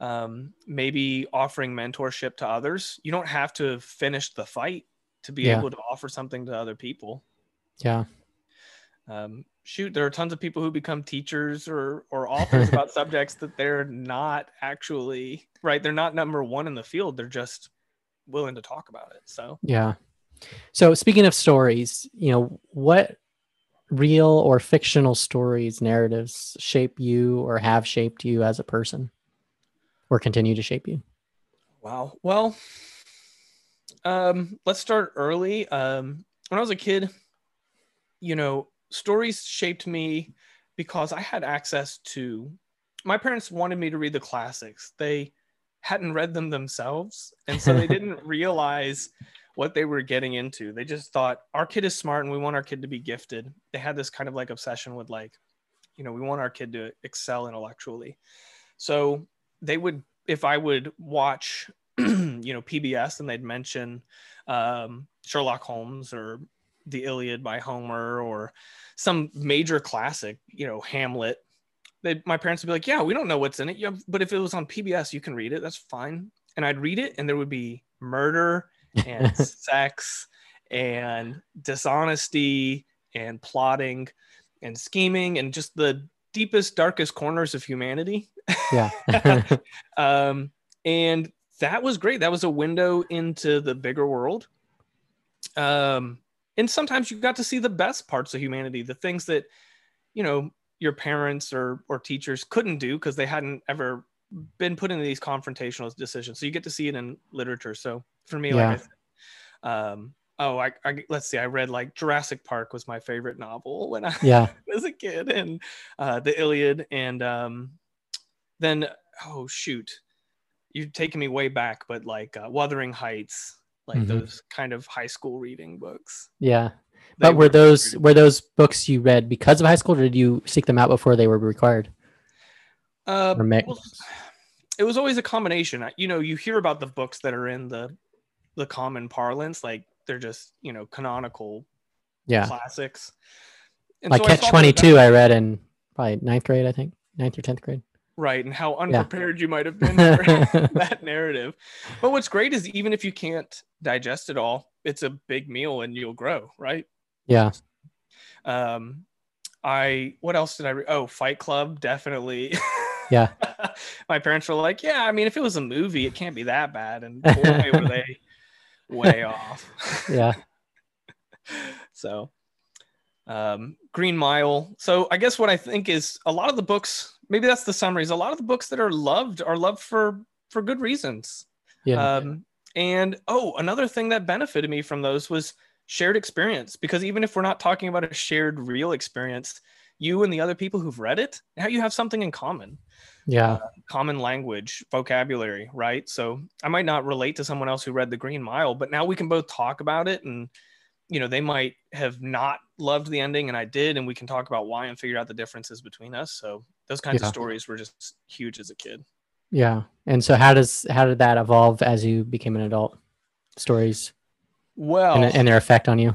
um, maybe offering mentorship to others. You don't have to finish the fight to be Yeah. able to offer something to other people. yeah Um, shoot, there are tons of people who become teachers or or authors about subjects that they're not actually right. They're not number one in the field. They're just willing to talk about it. So Yeah. So speaking of stories, you know, what real or fictional stories, narratives shape you or have shaped you as a person or continue to shape you? Wow. Well, um, let's start early. Um, when I was a kid, you know, stories shaped me because I had access to. My parents wanted me to read the classics. They hadn't read them themselves, and so they didn't realize what they were getting into. They just thought our kid is smart and we want our kid to be gifted. They had this kind of like obsession with like, you know, we want our kid to excel intellectually. So they would if I would watch, you know, PBS and they'd mention um, Sherlock Holmes or The Iliad by Homer or some major classic, you know, Hamlet. They, my parents would be like, "Yeah, we don't know what's in it, yeah, but if it was on PBS, you can read it. That's fine." And I'd read it, and there would be murder and sex and dishonesty and plotting and scheming and just the deepest, darkest corners of humanity Yeah. um, and that was great. That was a window into the bigger world. Um, and sometimes you got to see the best parts of humanity, the things that, you know, your parents or or teachers couldn't do because they hadn't ever been put into these confrontational decisions. So you get to see it in literature. So for me, Yeah. like, I said, um, oh, I, I let's see, I read like Jurassic Park was my favorite novel when I yeah. as a kid and uh, the Iliad and um, then oh shoot, you're taking me way back, but like uh, Wuthering Heights, like Mhm. those kind of high school reading books. Yeah. They But were were those were those books you read because of high school or did you seek them out before they were required? Uh, well, it was always a combination. You know, you hear about the books that are in the the common parlance, like they're just you know canonical yeah. classics. And Like so Catch that- 22, I read in probably ninth grade, I think, ninth or 10th grade. Right and how Yeah. unprepared you might have been for that narrative but what's great is even if you can't digest it all it's a big meal and you'll grow right Yeah. um i what else did i re- oh fight club definitely Yeah. my parents were like yeah i mean if it was a movie it can't be that bad and boy were they way off Yeah. so um green mile so i guess what i think is a lot of the books maybe that's the summaries. A lot of the books that are loved are loved for for good reasons. Yeah. um and oh another thing that benefited me from those was shared experience because even if we're not talking about a shared real experience you and the other people who've read it now you have something in common. Yeah. common language vocabulary right? So i might not relate to someone else who read the green mile but now we can both talk about it and you know they might have not loved the ending and i did and we can talk about why and figure out the differences between us. So those kinds Yeah. of stories were just huge as a kid Yeah. And so how does how did that evolve as you became an adult? Stories well and, and their effect on you?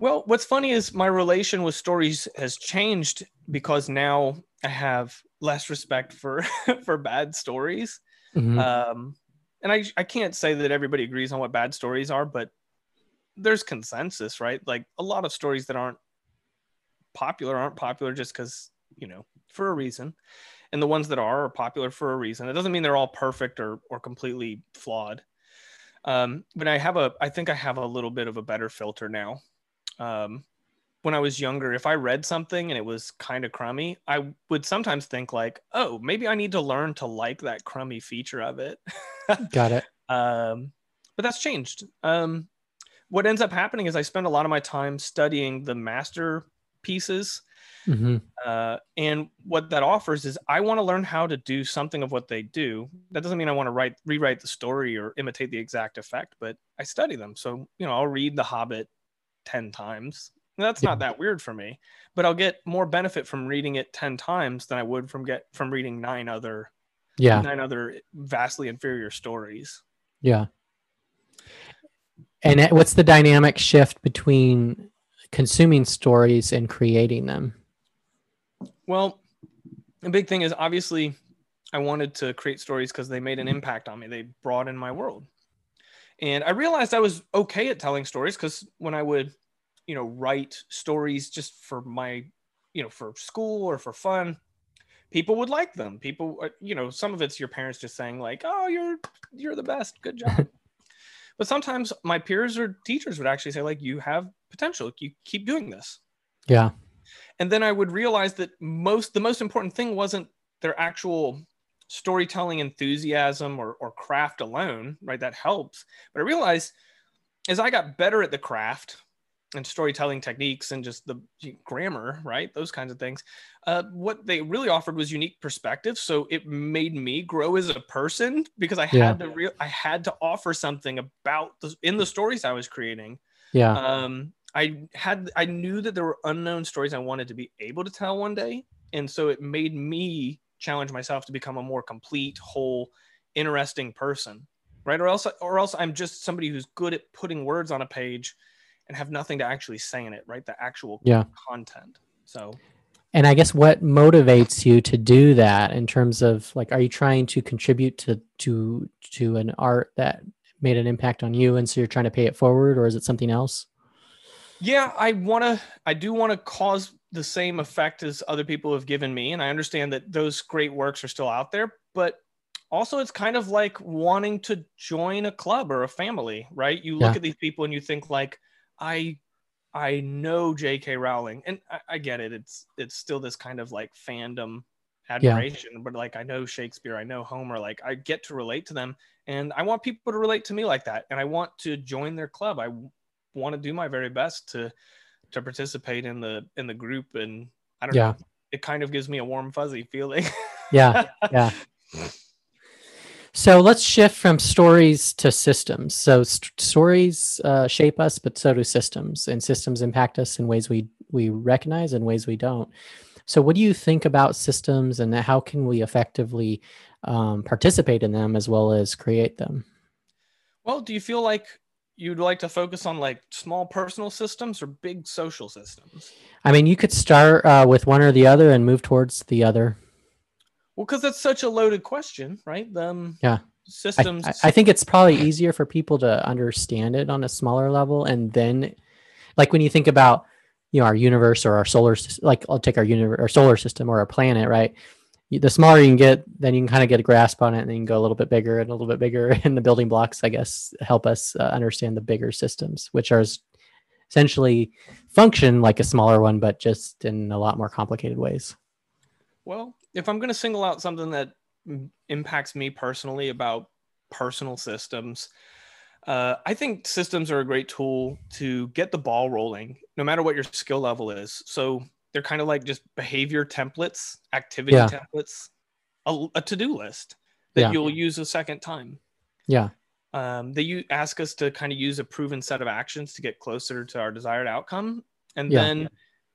well what's funny is my relation with stories has changed because now i have less respect for for bad stories Mhm. um and I, I can't say that everybody agrees on what bad stories are but there's consensus right like a lot of stories that aren't popular aren't popular just because you know for a reason. And the ones that are are popular for a reason. It doesn't mean they're all perfect or or completely flawed. Um but i have a i think i have a little bit of a better filter now. Um when i was younger if i read something and it was kind of crummy i would sometimes think like oh maybe i need to learn to like that crummy feature of it. Got it. um, but that's changed. Um, what ends up happening is I spend a lot of my time studying the master masterpieces, hmm uh, and what that offers is I want to learn how to do something of what they do. That doesn't mean I want to write rewrite the story or imitate the exact effect, but I study them. So you know, I'll read The Hobbit ten times. And That's Yeah. not that weird for me, but I'll get more benefit from reading it ten times than I would from get from reading nine other Yeah. nine other vastly inferior stories. Yeah. And what's the dynamic shift between consuming stories and creating them? Well, the big thing is obviously I wanted to create stories because they made an impact on me. They broadened my world. And I realized I was okay at telling stories because when I would, you know, write stories just for my, you know, for school or for fun, people would like them. People, uh, you know, some of it's your parents just saying like, "Oh, you're you're the best. Good job." but sometimes my peers or teachers would actually say like, "You have potential. You keep doing this." Yeah. And then i would realize that most the most important thing wasn't their actual storytelling enthusiasm or, or craft alone right? That helps. But i realized as i got better at the craft and storytelling techniques and just the grammar right? Those kinds of things uh, what they really offered was unique perspective. So it made me grow as a person because i Yeah. had to real i had to offer something about the in the stories i was creating. Yeah. um i had i knew that there were unknown stories i wanted to be able to tell one day and so it made me challenge myself to become a more complete whole interesting person right or else or else i'm just somebody who's good at putting words on a page and have nothing to actually say in it right the actual Yeah. content so And I guess what motivates you to do that in terms of like, are you trying to contribute to to to an art that made an impact on you, and so you're trying to pay it forward, or is it something else? Yeah, I want to. I do want to cause the same effect as other people have given me, and I understand that those great works are still out there. But also, it's kind of like wanting to join a club or a family, right? You look Yeah. at these people and you think like, I, I know J.K. Rowling, and I, I get it. It's it's still this kind of like fandom admiration, but like I know Shakespeare, I know Homer, like I get to relate to them, and I want people to relate to me like that, and I want to join their club. I want to do my very best to to participate in the in the group and i don't Yeah. know it kind of gives me a warm fuzzy feeling Yeah. Yeah. So let's shift from stories to systems. So st- stories uh, shape us, but so do systems, and systems impact us in ways we we recognize and ways we don't. So, what do you think about systems, and how can we effectively um, participate in them as well as create them? Well, do you feel like you'd like to focus on like small personal systems or big social systems? I mean, you could start uh, with one or the other and move towards the other. Well, because that's such a loaded question, right? Um, yeah. Systems. I, I think it's probably easier for people to understand it on a smaller level, and then, like when you think about, you know, our universe or our solar, like I'll take our universe, our solar system or our planet, right? The smaller you can get, then you can kind of get a grasp on it, and then you can go a little bit bigger and a little bit bigger. And the building blocks, I guess, help us uh, understand the bigger systems, which are essentially function like a smaller one, but just in a lot more complicated ways. Well, if I'm going to single out something that impacts me personally about personal systems, uh, I think systems are a great tool to get the ball rolling, no matter what your skill level is. So they're kind of like just behavior templates, activity yeah. templates, a, a to-do list that yeah. you'll use a second time. Yeah. Um, they you ask us to kind of use a proven set of actions to get closer to our desired outcome, and yeah. then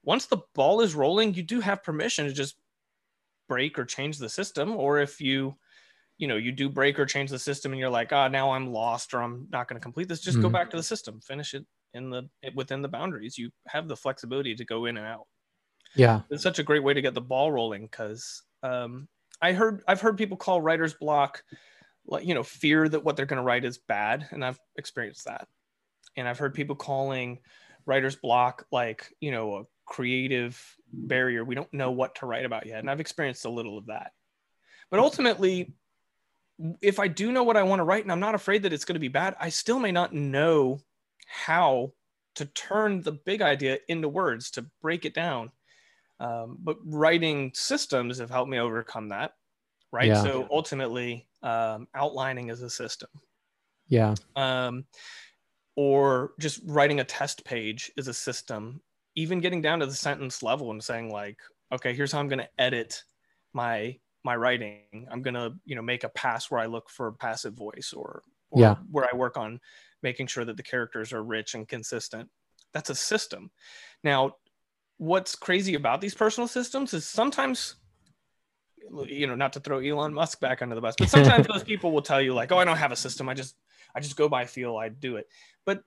once the ball is rolling, you do have permission to just break or change the system, or if you you know you do break or change the system and you're like ah oh, now i'm lost or i'm not going to complete this just mm-hmm. go back to the system finish it in the within the boundaries you have the flexibility to go in and out yeah. It's such a great way to get the ball rolling because um, I heard I've heard people call writer's block like you know fear that what they're going to write is bad and I've experienced that. And I've heard people calling writer's block like, you know, a creative barrier. We don't know what to write about yet. And I've experienced a little of that. But ultimately, if I do know what I want to write and I'm not afraid that it's going to be bad, I still may not know how to turn the big idea into words, to break it down. Um, but writing systems have helped me overcome that. Right. Yeah. So ultimately, um, outlining is a system. Yeah. Um, or just writing a test page is a system. Even getting down to the sentence level and saying like, okay, here's how I'm going to edit my my writing. I'm going to you know make a pass where I look for passive voice or, or yeah. where I work on making sure that the characters are rich and consistent. That's a system. Now, what's crazy about these personal systems is sometimes you know not to throw elon musk back under the bus but sometimes those people will tell you like oh i don't have a system. I just i just go by feel i do it. But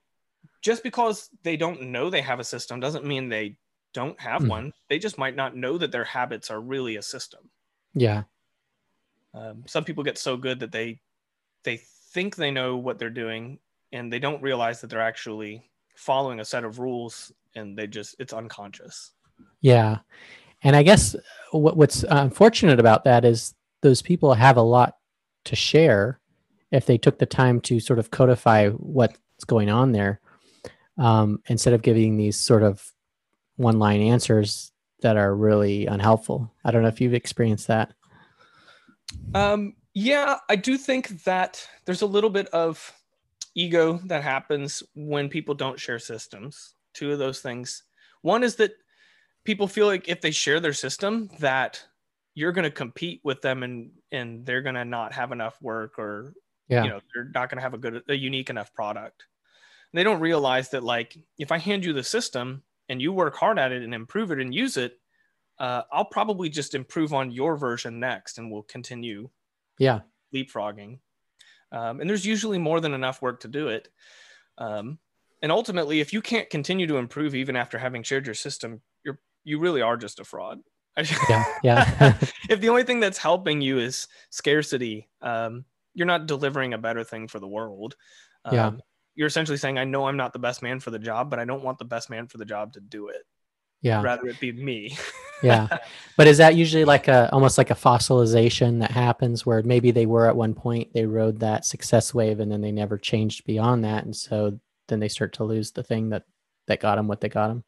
just because they don't know they have a system doesn't mean they don't have mm. one. They just might not know that their habits are really a system. Yeah. Um, some people get so good that they they think they know what they're doing and they don't realize that they're actually following a set of rules and they just it's unconscious. Yeah. And i guess what, what's unfortunate about that is those people have a lot to share if they took the time to sort of codify what's going on there um, instead of giving these sort of one line answers that are really unhelpful. I don't know if you've experienced that. Um, yeah i do think that there's a little bit of ego that happens when people don't share systems two of those things. One is that people feel like if they share their system, that you're going to compete with them and and they're going to not have enough work or yeah. you know they're not going to have a good a unique enough product. And they don't realize that like if I hand you the system and you work hard at it and improve it and use it, uh, I'll probably just improve on your version next and we'll continue. Yeah, leapfrogging. Um, and there's usually more than enough work to do it. Um, and ultimately if you can't continue to improve even after having shared your system you're you really are just a fraud. Yeah yeah. If the only thing that's helping you is scarcity um, you're not delivering a better thing for the world. Um, yeah. you're essentially saying i know i'm not the best man for the job but i don't want the best man for the job to do it. Yeah. Rather it be me. Yeah. But is that usually like a almost like a fossilization that happens where maybe they were at one point they rode that success wave and then they never changed beyond that and so then they start to lose the thing that that got them what they got them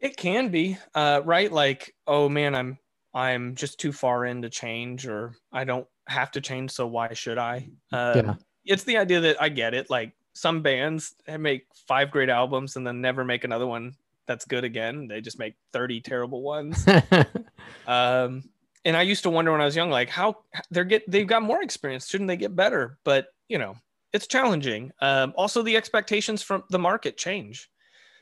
it can be uh, right? Like oh man i'm i'm just too far in to change or i don't have to change so why should i? Uh, yeah. it's the idea that i get it. Like some bands make five great albums and then never make another one that's good again. They just make 30 terrible ones. Um, and i used to wonder when i was young like how they're get they've got more experience. Shouldn't they get better? But you know it's challenging. Um, also, the expectations from the market change.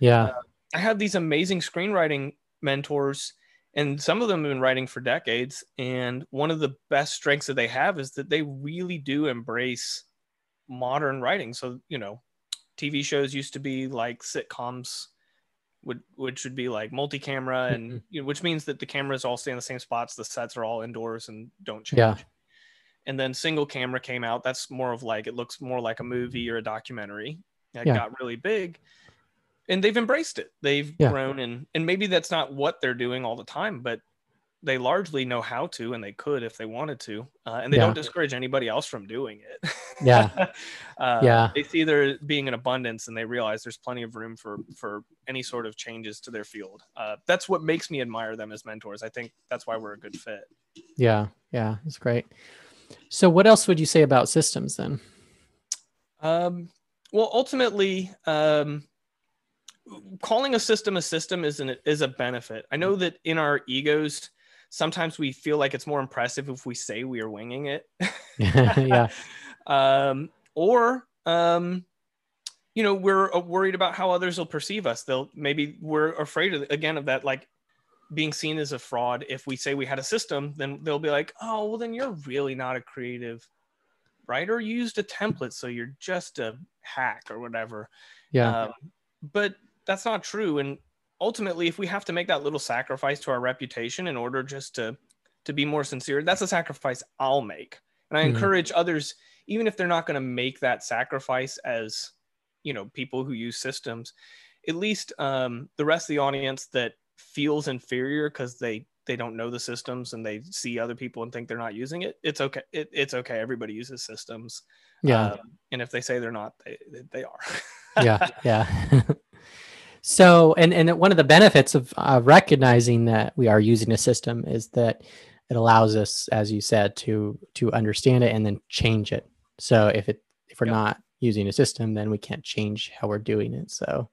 Yeah. Uh, I have these amazing screenwriting mentors, and some of them have been writing for decades and one of the best strengths that they have is that they really do embrace modern writing so you know tv shows used to be like sitcoms would which would be like multi-camera and Mhm. you know, which means that the cameras all stay in the same spots the sets are all indoors and don't change Yeah. And then single camera came out that's more of like it looks more like a movie or a documentary that Yeah. got really big and they've embraced it they've Yeah. grown and and maybe that's not what they're doing all the time but they largely know how to and they could if they wanted to uh, and they Yeah. don't discourage anybody else from doing it Yeah. uh, Yeah. they see there being an abundance and they realize there's plenty of room for for any sort of changes to their field uh, that's what makes me admire them as mentors i think that's why we're a good fit Yeah. Yeah. It's great. So, what else would you say about systems then? Um, well, ultimately, um, calling a system a system is an is a benefit. I know that in our egos, sometimes we feel like it's more impressive if we say we are winging it. yeah. um, or um, you know, we're uh, worried about how others will perceive us. They'll maybe we're afraid of again of that like being seen as a fraud. If we say we had a system, then they'll be like, oh, well, then you're really not a creative writer. You used a template, so you're just a hack or whatever. Yeah. Um, but that's not true. And ultimately, if we have to make that little sacrifice to our reputation in order just to to be more sincere, that's a sacrifice I'll make. And I Mhm. encourage others, even if they're not going to make that sacrifice as you know people who use systems, at least um, the rest of the audience that feels inferior because they they don't know the systems and they see other people and think they're not using it. It's okay. It, it's okay. Everybody uses systems. yeah. Um, and if they say they're not, they they are. yeah yeah so and and one of the benefits of uh, recognizing that we are using a system is that it allows us as you said to to understand it and then change it so if it if we're Yep. not using a system then we can't change how we're doing it so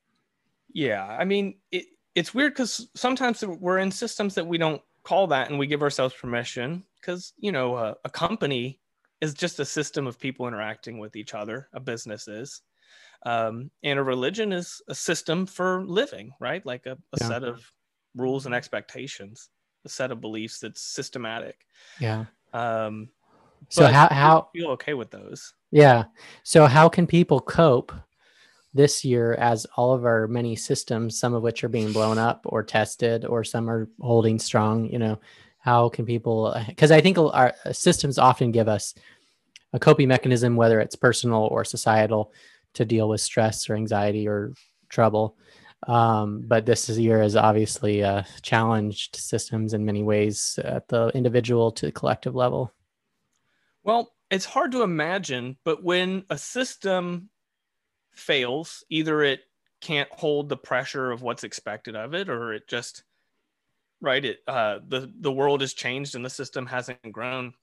Yeah, I mean, it, it's weird because sometimes we're in systems that we don't call that, and we give ourselves permission because you know a, a company is just a system of people interacting with each other. A business is, um, and a religion is a system for living, right? Like a, a Yeah. set of rules and expectations, a set of beliefs that's systematic. yeah Um, so how how feel okay with those? yeah so how can people cope this year as all of our many systems some of which are being blown up or tested or some are holding strong you know how can people because i think our uh, systems often give us a coping mechanism whether it's personal or societal to deal with stress or anxiety or trouble. Um, but this year has obviously uh, challenged systems in many ways at the individual to the collective level. Well, it's hard to imagine, but when a system fails, either it can't hold the pressure of what's expected of it, or it just right it uh, the the world has changed and the system hasn't grown.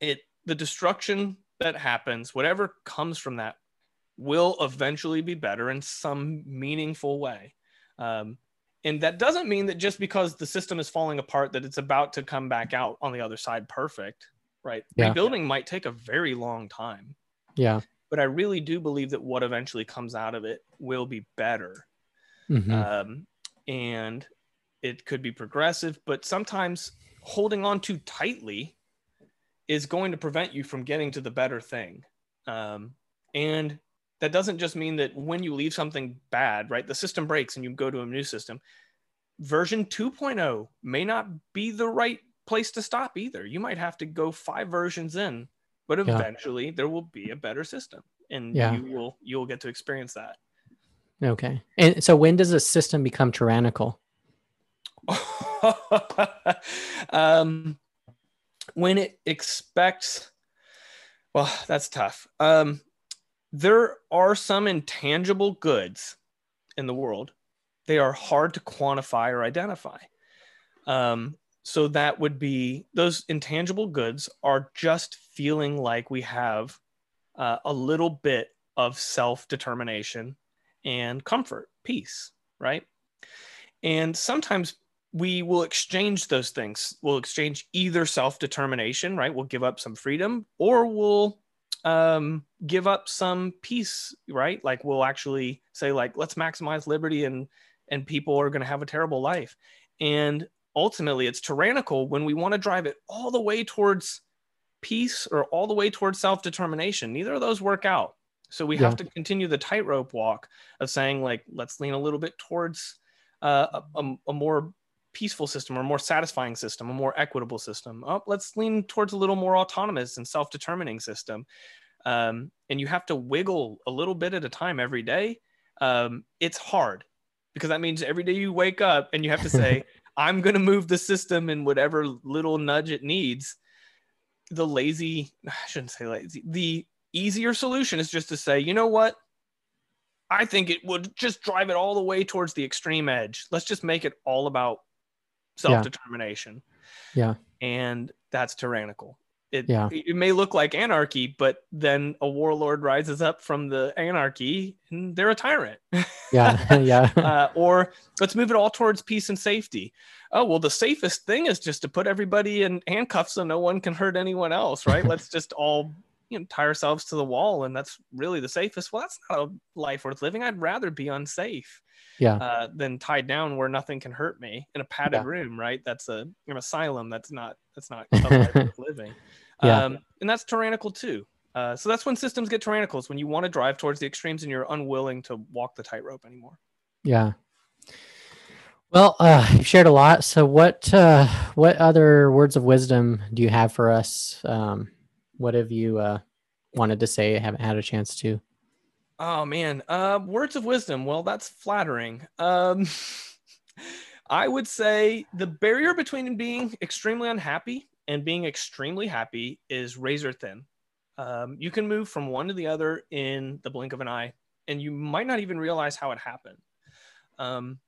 It the destruction that happens, whatever comes from that, will eventually be better in some meaningful way. Um, and that doesn't mean that just because the system is falling apart that it's about to come back out on the other side perfect right Yeah. rebuilding might take a very long time yeah but i really do believe that what eventually comes out of it will be better. Mhm. um, and it could be progressive but sometimes holding on too tightly is going to prevent you from getting to the better thing. Um, and that doesn't just mean that when you leave something bad right the system breaks and you go to a new system. Version 2.0 may not be the right place to stop either. You might have to go five versions in but Yeah. eventually there will be a better system and Yeah. you will you'll get to experience that okay and so when does a system become tyrannical um, when it expects, well, that's tough. Um, there are some intangible goods in the world. They are hard to quantify or identify. Um, so that would be those intangible goods are just feeling like we have uh, a little bit of self determination and comfort, peace, right? And sometimes we will exchange those things. We'll exchange either self determination, right? We'll give up some freedom, or we'll um, give up some peace, right? Like we'll actually say, like, let's maximize liberty, and and people are going to have a terrible life. And ultimately it's tyrannical when we want to drive it all the way towards peace or all the way towards self-determination. Neither of those work out. So we Yeah. have to continue the tightrope walk of saying like let's lean a little bit towards uh, a, a- a more peaceful system or more satisfying system a more equitable system. Oh, let's lean towards a little more autonomous and self-determining system. Um, and you have to wiggle a little bit at a time every day. Um, it's hard because that means every day you wake up and you have to say i'm going to move the system in whatever little nudge it needs. The lazy i shouldn't say lazy the easier solution is just to say you know what? I think it would just drive it all the way towards the extreme edge. Let's just make it all about self-determination. Yeah. and that's tyrannical it, Yeah. it may look like anarchy but then a warlord rises up from the anarchy and they're a tyrant Yeah. yeah. uh, or let's move it all towards peace and safety. Oh, well, the safest thing is just to put everybody in handcuffs so no one can hurt anyone else, right? let's just all you know tie ourselves to the wall, and that's really the safest. Well, that's not a life worth living. I'd rather be unsafe Yeah. uh, than tied down where nothing can hurt me in a padded Yeah. room, right? That's a an asylum. That's not that's not a life worth living. Yeah. Um, and that's tyrannical too. Uh, so that's when systems get tyrannical. Is when you want to drive towards the extremes and you're unwilling to walk the tightrope anymore. Yeah. Well, uh, you've shared a lot. So, what uh, what other words of wisdom do you have for us? Um, what have you uh, wanted to say? I Haven't had a chance to. Oh man, uh, words of wisdom. Well, that's flattering. Um, I would say the barrier between being extremely unhappy and being extremely happy is razor thin. Um, you can move from one to the other in the blink of an eye, and you might not even realize how it happened. Um,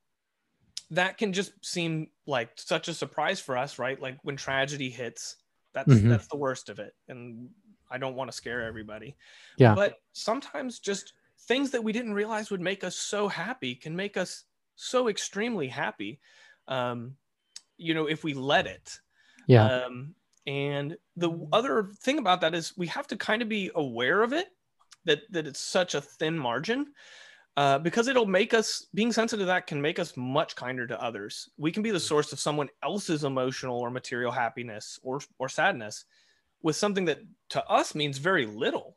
that can just seem like such a surprise for us, right? Like when tragedy hits, that's Mhm. that's the worst of it, and I don't want to scare everybody. Yeah. But sometimes just things that we didn't realize would make us so happy can make us so extremely happy. Um, you know, if we let it. Yeah. Um, and the other thing about that is we have to kind of be aware of it that that it's such a thin margin uh, because it'll make us being sensitive to that can make us much kinder to others. We can be the source of someone else's emotional or material happiness or or sadness with something that to us means very little.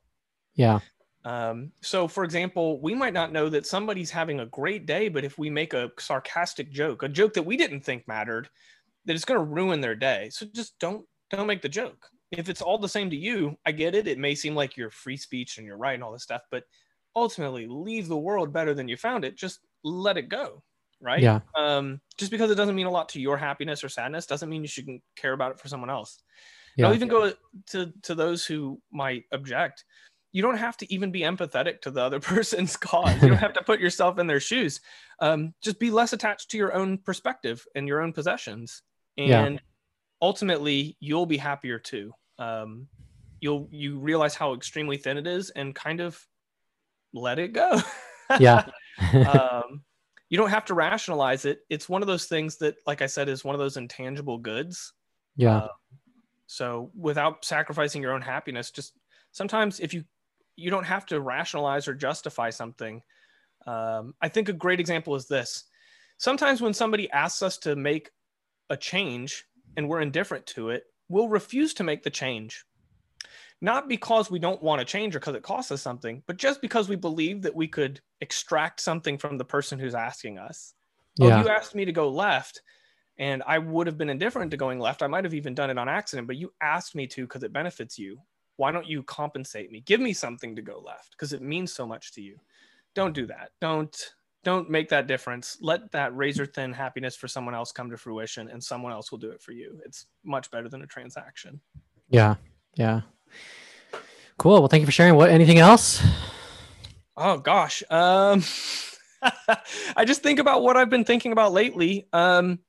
yeah. Um, so, for example, we might not know that somebody's having a great day, but if we make a sarcastic joke, a joke that we didn't think mattered, that it's going to ruin their day. So just don't don't make the joke. If it's all the same to you, I get it. It may seem like you're free speech and you're right and all this stuff, but ultimately, leave the world better than you found it. Just let it go, right? Yeah. Um, just because it doesn't mean a lot to your happiness or sadness doesn't mean you shouldn't care about it for someone else. Yeah. I'll even go to to those who might object. You don't have to even be empathetic to the other person's cause. You don't have to put yourself in their shoes. Um, just be less attached to your own perspective and your own possessions, Yeah. and ultimately you'll be happier too. Um, you'll you realize how extremely thin it is, and kind of let it go. Yeah. um, you don't have to rationalize it. It's one of those things that, like I said, is one of those intangible goods. yeah. Uh, so without sacrificing your own happiness, just sometimes if you you don't have to rationalize or justify something. Um, I think a great example is this. Sometimes when somebody asks us to make a change and we're indifferent to it, we'll refuse to make the change. Not because we don't want to change or because it costs us something, but just because we believe that we could extract something from the person who's asking us. Oh, yeah. you asked me to go left, and I would have been indifferent to going left. I might have even done it on accident, but you asked me to because it benefits you. Why don't you compensate me? Give me something to go left because it means so much to you. Don't do that. Don't don't make that difference. Let that razor thin happiness for someone else come to fruition, and someone else will do it for you. It's much better than a transaction. Yeah. Yeah. Cool. Well, thank you for sharing. What? Anything else? Oh gosh. Um I just think about what I've been thinking about lately. Um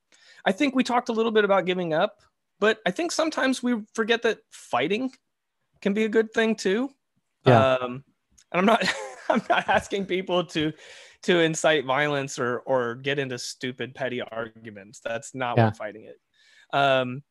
I think we talked a little bit about giving up, but I think sometimes we forget that fighting can be a good thing too. Yeah. Um and I'm not I'm not asking people to to incite violence or or get into stupid petty arguments. That's not Yeah. what fighting it. Um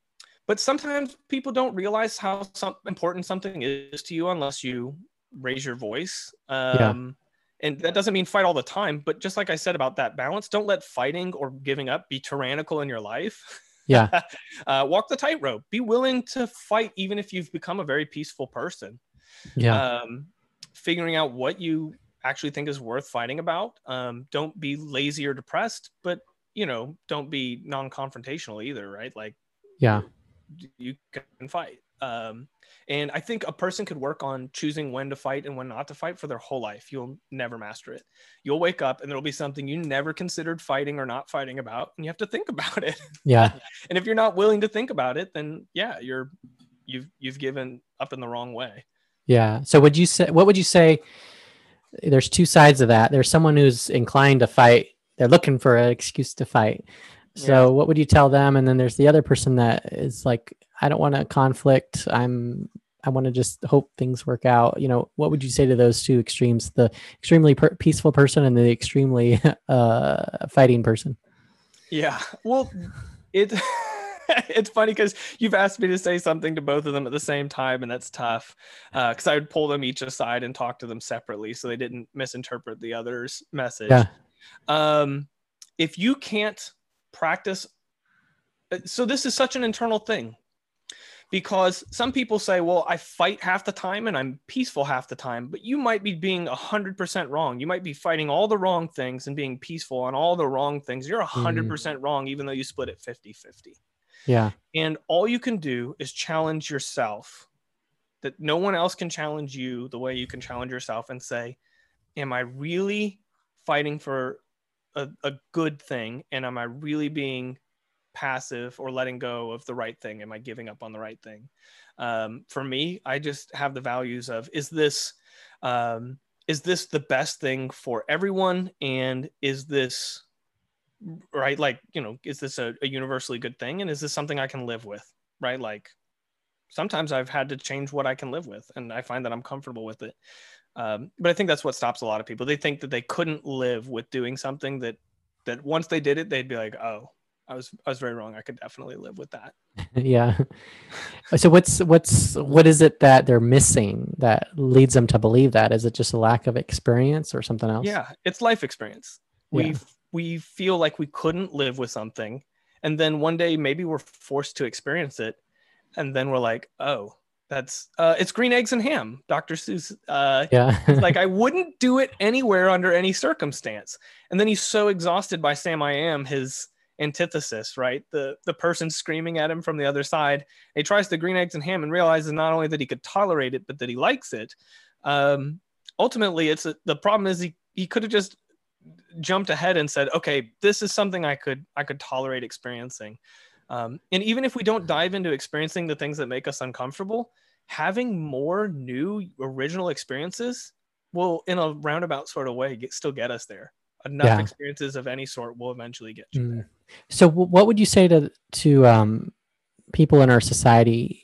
but sometimes people don't realize how some, important something is to you unless you raise your voice. Um, And that doesn't mean fight all the time, but just like I said about that balance, don't let fighting or giving up be tyrannical in your life. Yeah. uh, walk the tightrope. Be willing to fight, even if you've become a very peaceful person. Yeah. Um, figuring out what you actually think is worth fighting about. Um, don't be lazy or depressed, but you know, don't be non-confrontational either, right? Like, yeah, you can fight. Um, and I think a person could work on choosing when to fight and when not to fight for their whole life. You'll never master it. You'll wake up and there'll be something you never considered fighting or not fighting about, and you have to think about it. Yeah. and if you're not willing to think about it, then yeah, you're you've you've given up in the wrong way. Yeah. So would you say what would you say there's two sides of that. There's someone who's inclined to fight. They're looking for an excuse to fight. So yeah. what would you tell them? And then there's the other person that is like, I don't want to conflict. I'm I want to just hope things work out. You know, what would you say to those two extremes? The extremely per- peaceful person and the extremely uh, fighting person. Yeah. Well, it it's funny because you've asked me to say something to both of them at the same time, and that's tough. Because uh, I would pull them each aside and talk to them separately, so they didn't misinterpret the other's message. Yeah. Um, if you can't practice, uh, so this is such an internal thing because some people say, well, I fight half the time and I'm peaceful half the time, but you might be being 100% wrong. You might be fighting all the wrong things and being peaceful on all the wrong things. You're 100% mm. wrong, even though you split it 50 50. Yeah. And all you can do is challenge yourself that no one else can challenge you the way you can challenge yourself and say, Am I really fighting for a, a good thing? And am I really being passive or letting go of the right thing? Am I giving up on the right thing? Um, for me, I just have the values of is this um, is this the best thing for everyone, and is this right? Like you know, is this a, a universally good thing, and is this something I can live with? Right? Like sometimes I've had to change what I can live with, and I find that I'm comfortable with it. Um, but I think that's what stops a lot of people. They think that they couldn't live with doing something that that once they did it, they'd be like, oh, I was I was very wrong. I could definitely live with that. yeah. So what's what's what is it that they're missing that leads them to believe that? Is it just a lack of experience or something else? Yeah, it's life experience. We yeah. we feel like we couldn't live with something, and then one day maybe we're forced to experience it, and then we're like, oh, that's uh, it's green eggs and ham, Dr. Seuss. Uh, yeah, like I wouldn't do it anywhere under any circumstance. And then he's so exhausted by Sam I Am, his antithesis, right? The the person screaming at him from the other side. He tries the green eggs and ham and realizes not only that he could tolerate it, but that he likes it. Um, ultimately, it's a, the problem is he he could have just jumped ahead and said, okay, this is something I could I could tolerate experiencing. Um, and even if we don't dive into experiencing the things that make us uncomfortable, having more new original experiences will, in a roundabout sort of way, get, still get us there enough yeah. experiences of any sort will eventually get you mm. there. So, what would you say to to um, people in our society?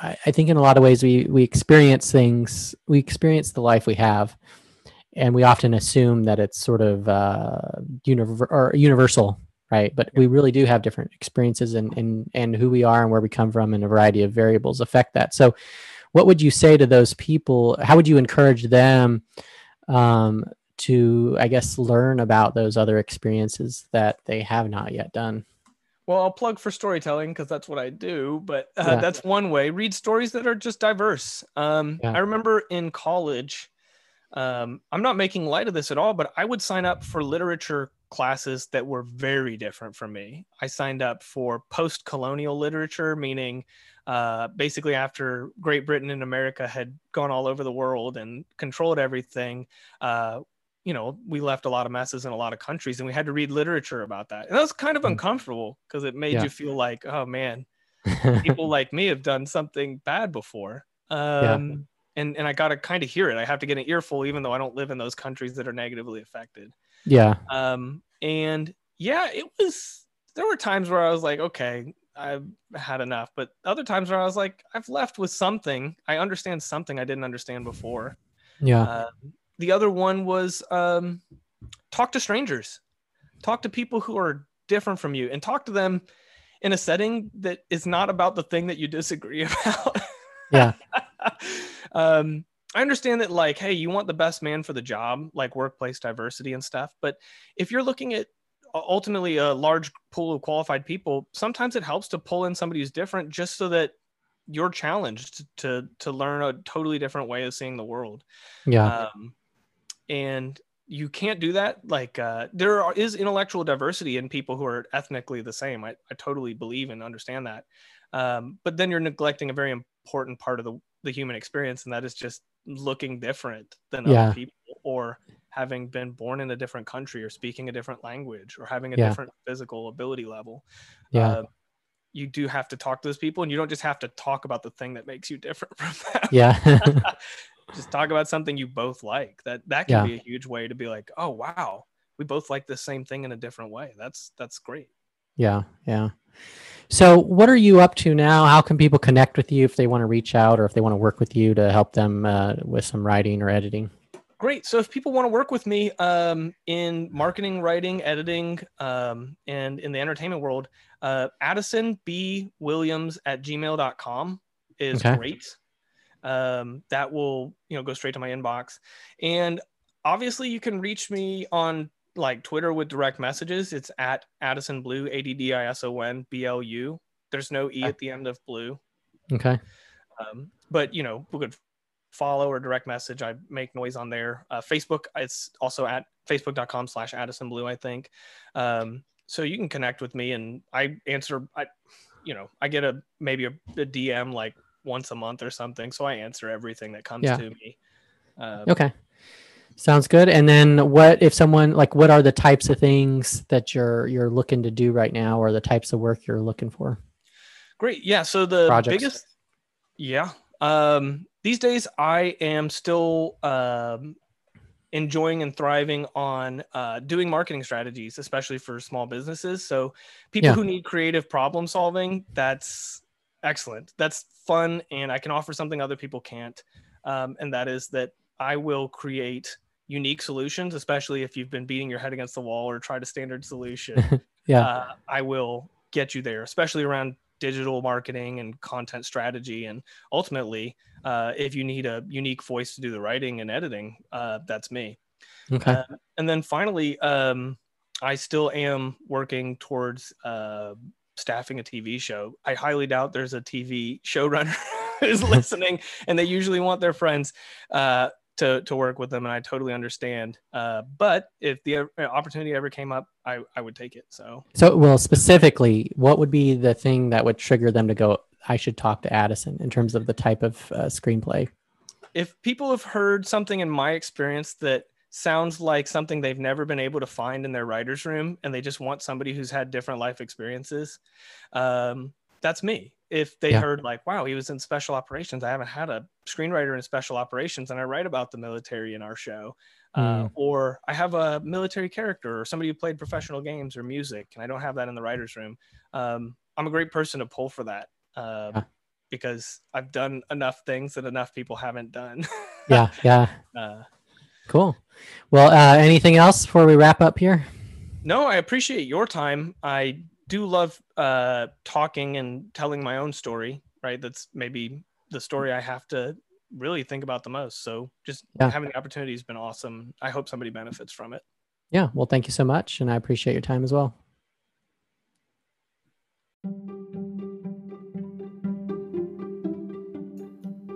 I, I, think in a lot of ways we we experience things, we experience the life we have, and we often assume that it's sort of uh, univer- or universal, right? But we really do have different experiences, and and and who we are and where we come from, and a variety of variables affect that. So, what would you say to those people? How would you encourage them? Um, to i guess learn about those other experiences that they have not yet done well i'll plug for storytelling because that's what i do but uh, yeah. that's one way read stories that are just diverse um, yeah. i remember in college um, i'm not making light of this at all but i would sign up for literature classes that were very different from me i signed up for post-colonial literature meaning uh, basically after Great Britain and America had gone all over the world and controlled everything, uh, you know, we left a lot of messes in a lot of countries and we had to read literature about that. And that was kind of hmm. uncomfortable because it made yeah. you feel like, oh man, people like me have done something bad before. Um, yeah. and, and I got to kind of hear it. I have to get an earful, even though I don't live in those countries that are negatively affected. Yeah. Um, and yeah, it was, there were times where I was like, okay, I've had enough, but other times where I was like, I've left with something. I understand something I didn't understand before. Yeah. Uh, the other one was um, talk to strangers, talk to people who are different from you, and talk to them in a setting that is not about the thing that you disagree about. yeah. um, I understand that, like, hey, you want the best man for the job, like workplace diversity and stuff. But if you're looking at ultimately a large pool of qualified people, sometimes it helps to pull in somebody who's different just so that you're challenged to to learn a totally different way of seeing the world. Yeah. Um, and you can't do that. Like uh, there are, is intellectual diversity in people who are ethnically the same. I, I totally believe and understand that. Um, but then you're neglecting a very important part of the, the human experience, and that is just looking different than Yeah. other people or having been born in a different country or speaking a different language or having a Yeah. different physical ability level. Yeah. Uh, you do have to talk to those people and you don't just have to talk about the thing that makes you different from them. yeah. just talk about something you both like. That that can Yeah. be a huge way to be like, "Oh, wow. We both like the same thing in a different way." That's that's great. Yeah. Yeah. So, what are you up to now? How can people connect with you if they want to reach out or if they want to work with you to help them uh, with some writing or editing? Great. So if people want to work with me um, in marketing, writing, editing, um, and in the entertainment world, uh, Addison B. Williams at gmail.com is Okay. great. Um, that will, you know, go straight to my inbox. And obviously you can reach me on like Twitter with direct messages. It's at Addison Blue, A D D I S O N B L U. There's no E at the end of blue. Okay. Um, but you know, we could follow or direct message. I make noise on there. Uh, Facebook, it's also at facebook.com slash Addison Blue, I think. Um, so you can connect with me and I answer, I, you know, I get a, maybe a, a DM like once a month or something. So I answer everything that comes Yeah. to me. Um, Okay. Sounds good. And then what if someone like what are the types of things that you're you're looking to do right now or the types of work you're looking for? Great. Yeah. So the Projects. biggest, yeah. Um, these days, I am still um, enjoying and thriving on uh, doing marketing strategies, especially for small businesses. So people Yeah. who need creative problem solving, that's excellent. That's fun, and I can offer something other people can't, um, and that is that I will create unique solutions, especially if you've been beating your head against the wall or tried a standard solution Yeah. uh, I will get you there, especially around digital marketing and content strategy. And ultimately, uh, if you need a unique voice to do the writing and editing, uh, that's me. okay. Uh, and then finally, um, I still am working towards uh, staffing a TV show. I highly doubt there's a TV showrunner who's listening, and they usually want their friends uh, to to work with them, and I totally understand. Uh, but if the uh, opportunity ever came up, I I would take it. So So, well, specifically, what would be the thing that would trigger them to go? I should talk to Addison in terms of the type of uh, screenplay. if people have heard something in my experience that sounds like something they've never been able to find in their writer's room and they just want somebody who's had different life experiences um, that's me if they Yeah. heard like wow he was in special operations i haven't had a screenwriter in special operations and i write about the military in our show uh, Mm. or i have a military character or somebody who played professional games or music and i don't have that in the writer's room um, i'm a great person to pull for that uh, Yeah. because i've done enough things that enough people haven't done Yeah. Yeah. uh, Cool. Well, uh, anything else before we wrap up here? no i appreciate your time i do love uh, talking and telling my own story right that's maybe the story i have to really think about the most so just Yeah. having the opportunity has been awesome i hope somebody benefits from it Yeah. Well, thank you so much, and I appreciate your time as well.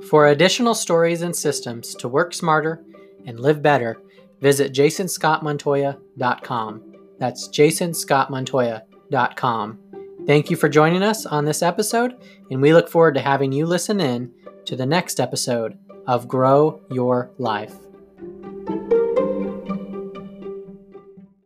For additional stories and systems to work smarter and live better, visit jasonscottmontoya.com. That's jasonscottmontoya.com. Thank you for joining us on this episode, and we look forward to having you listen in to the next episode of Grow Your Life.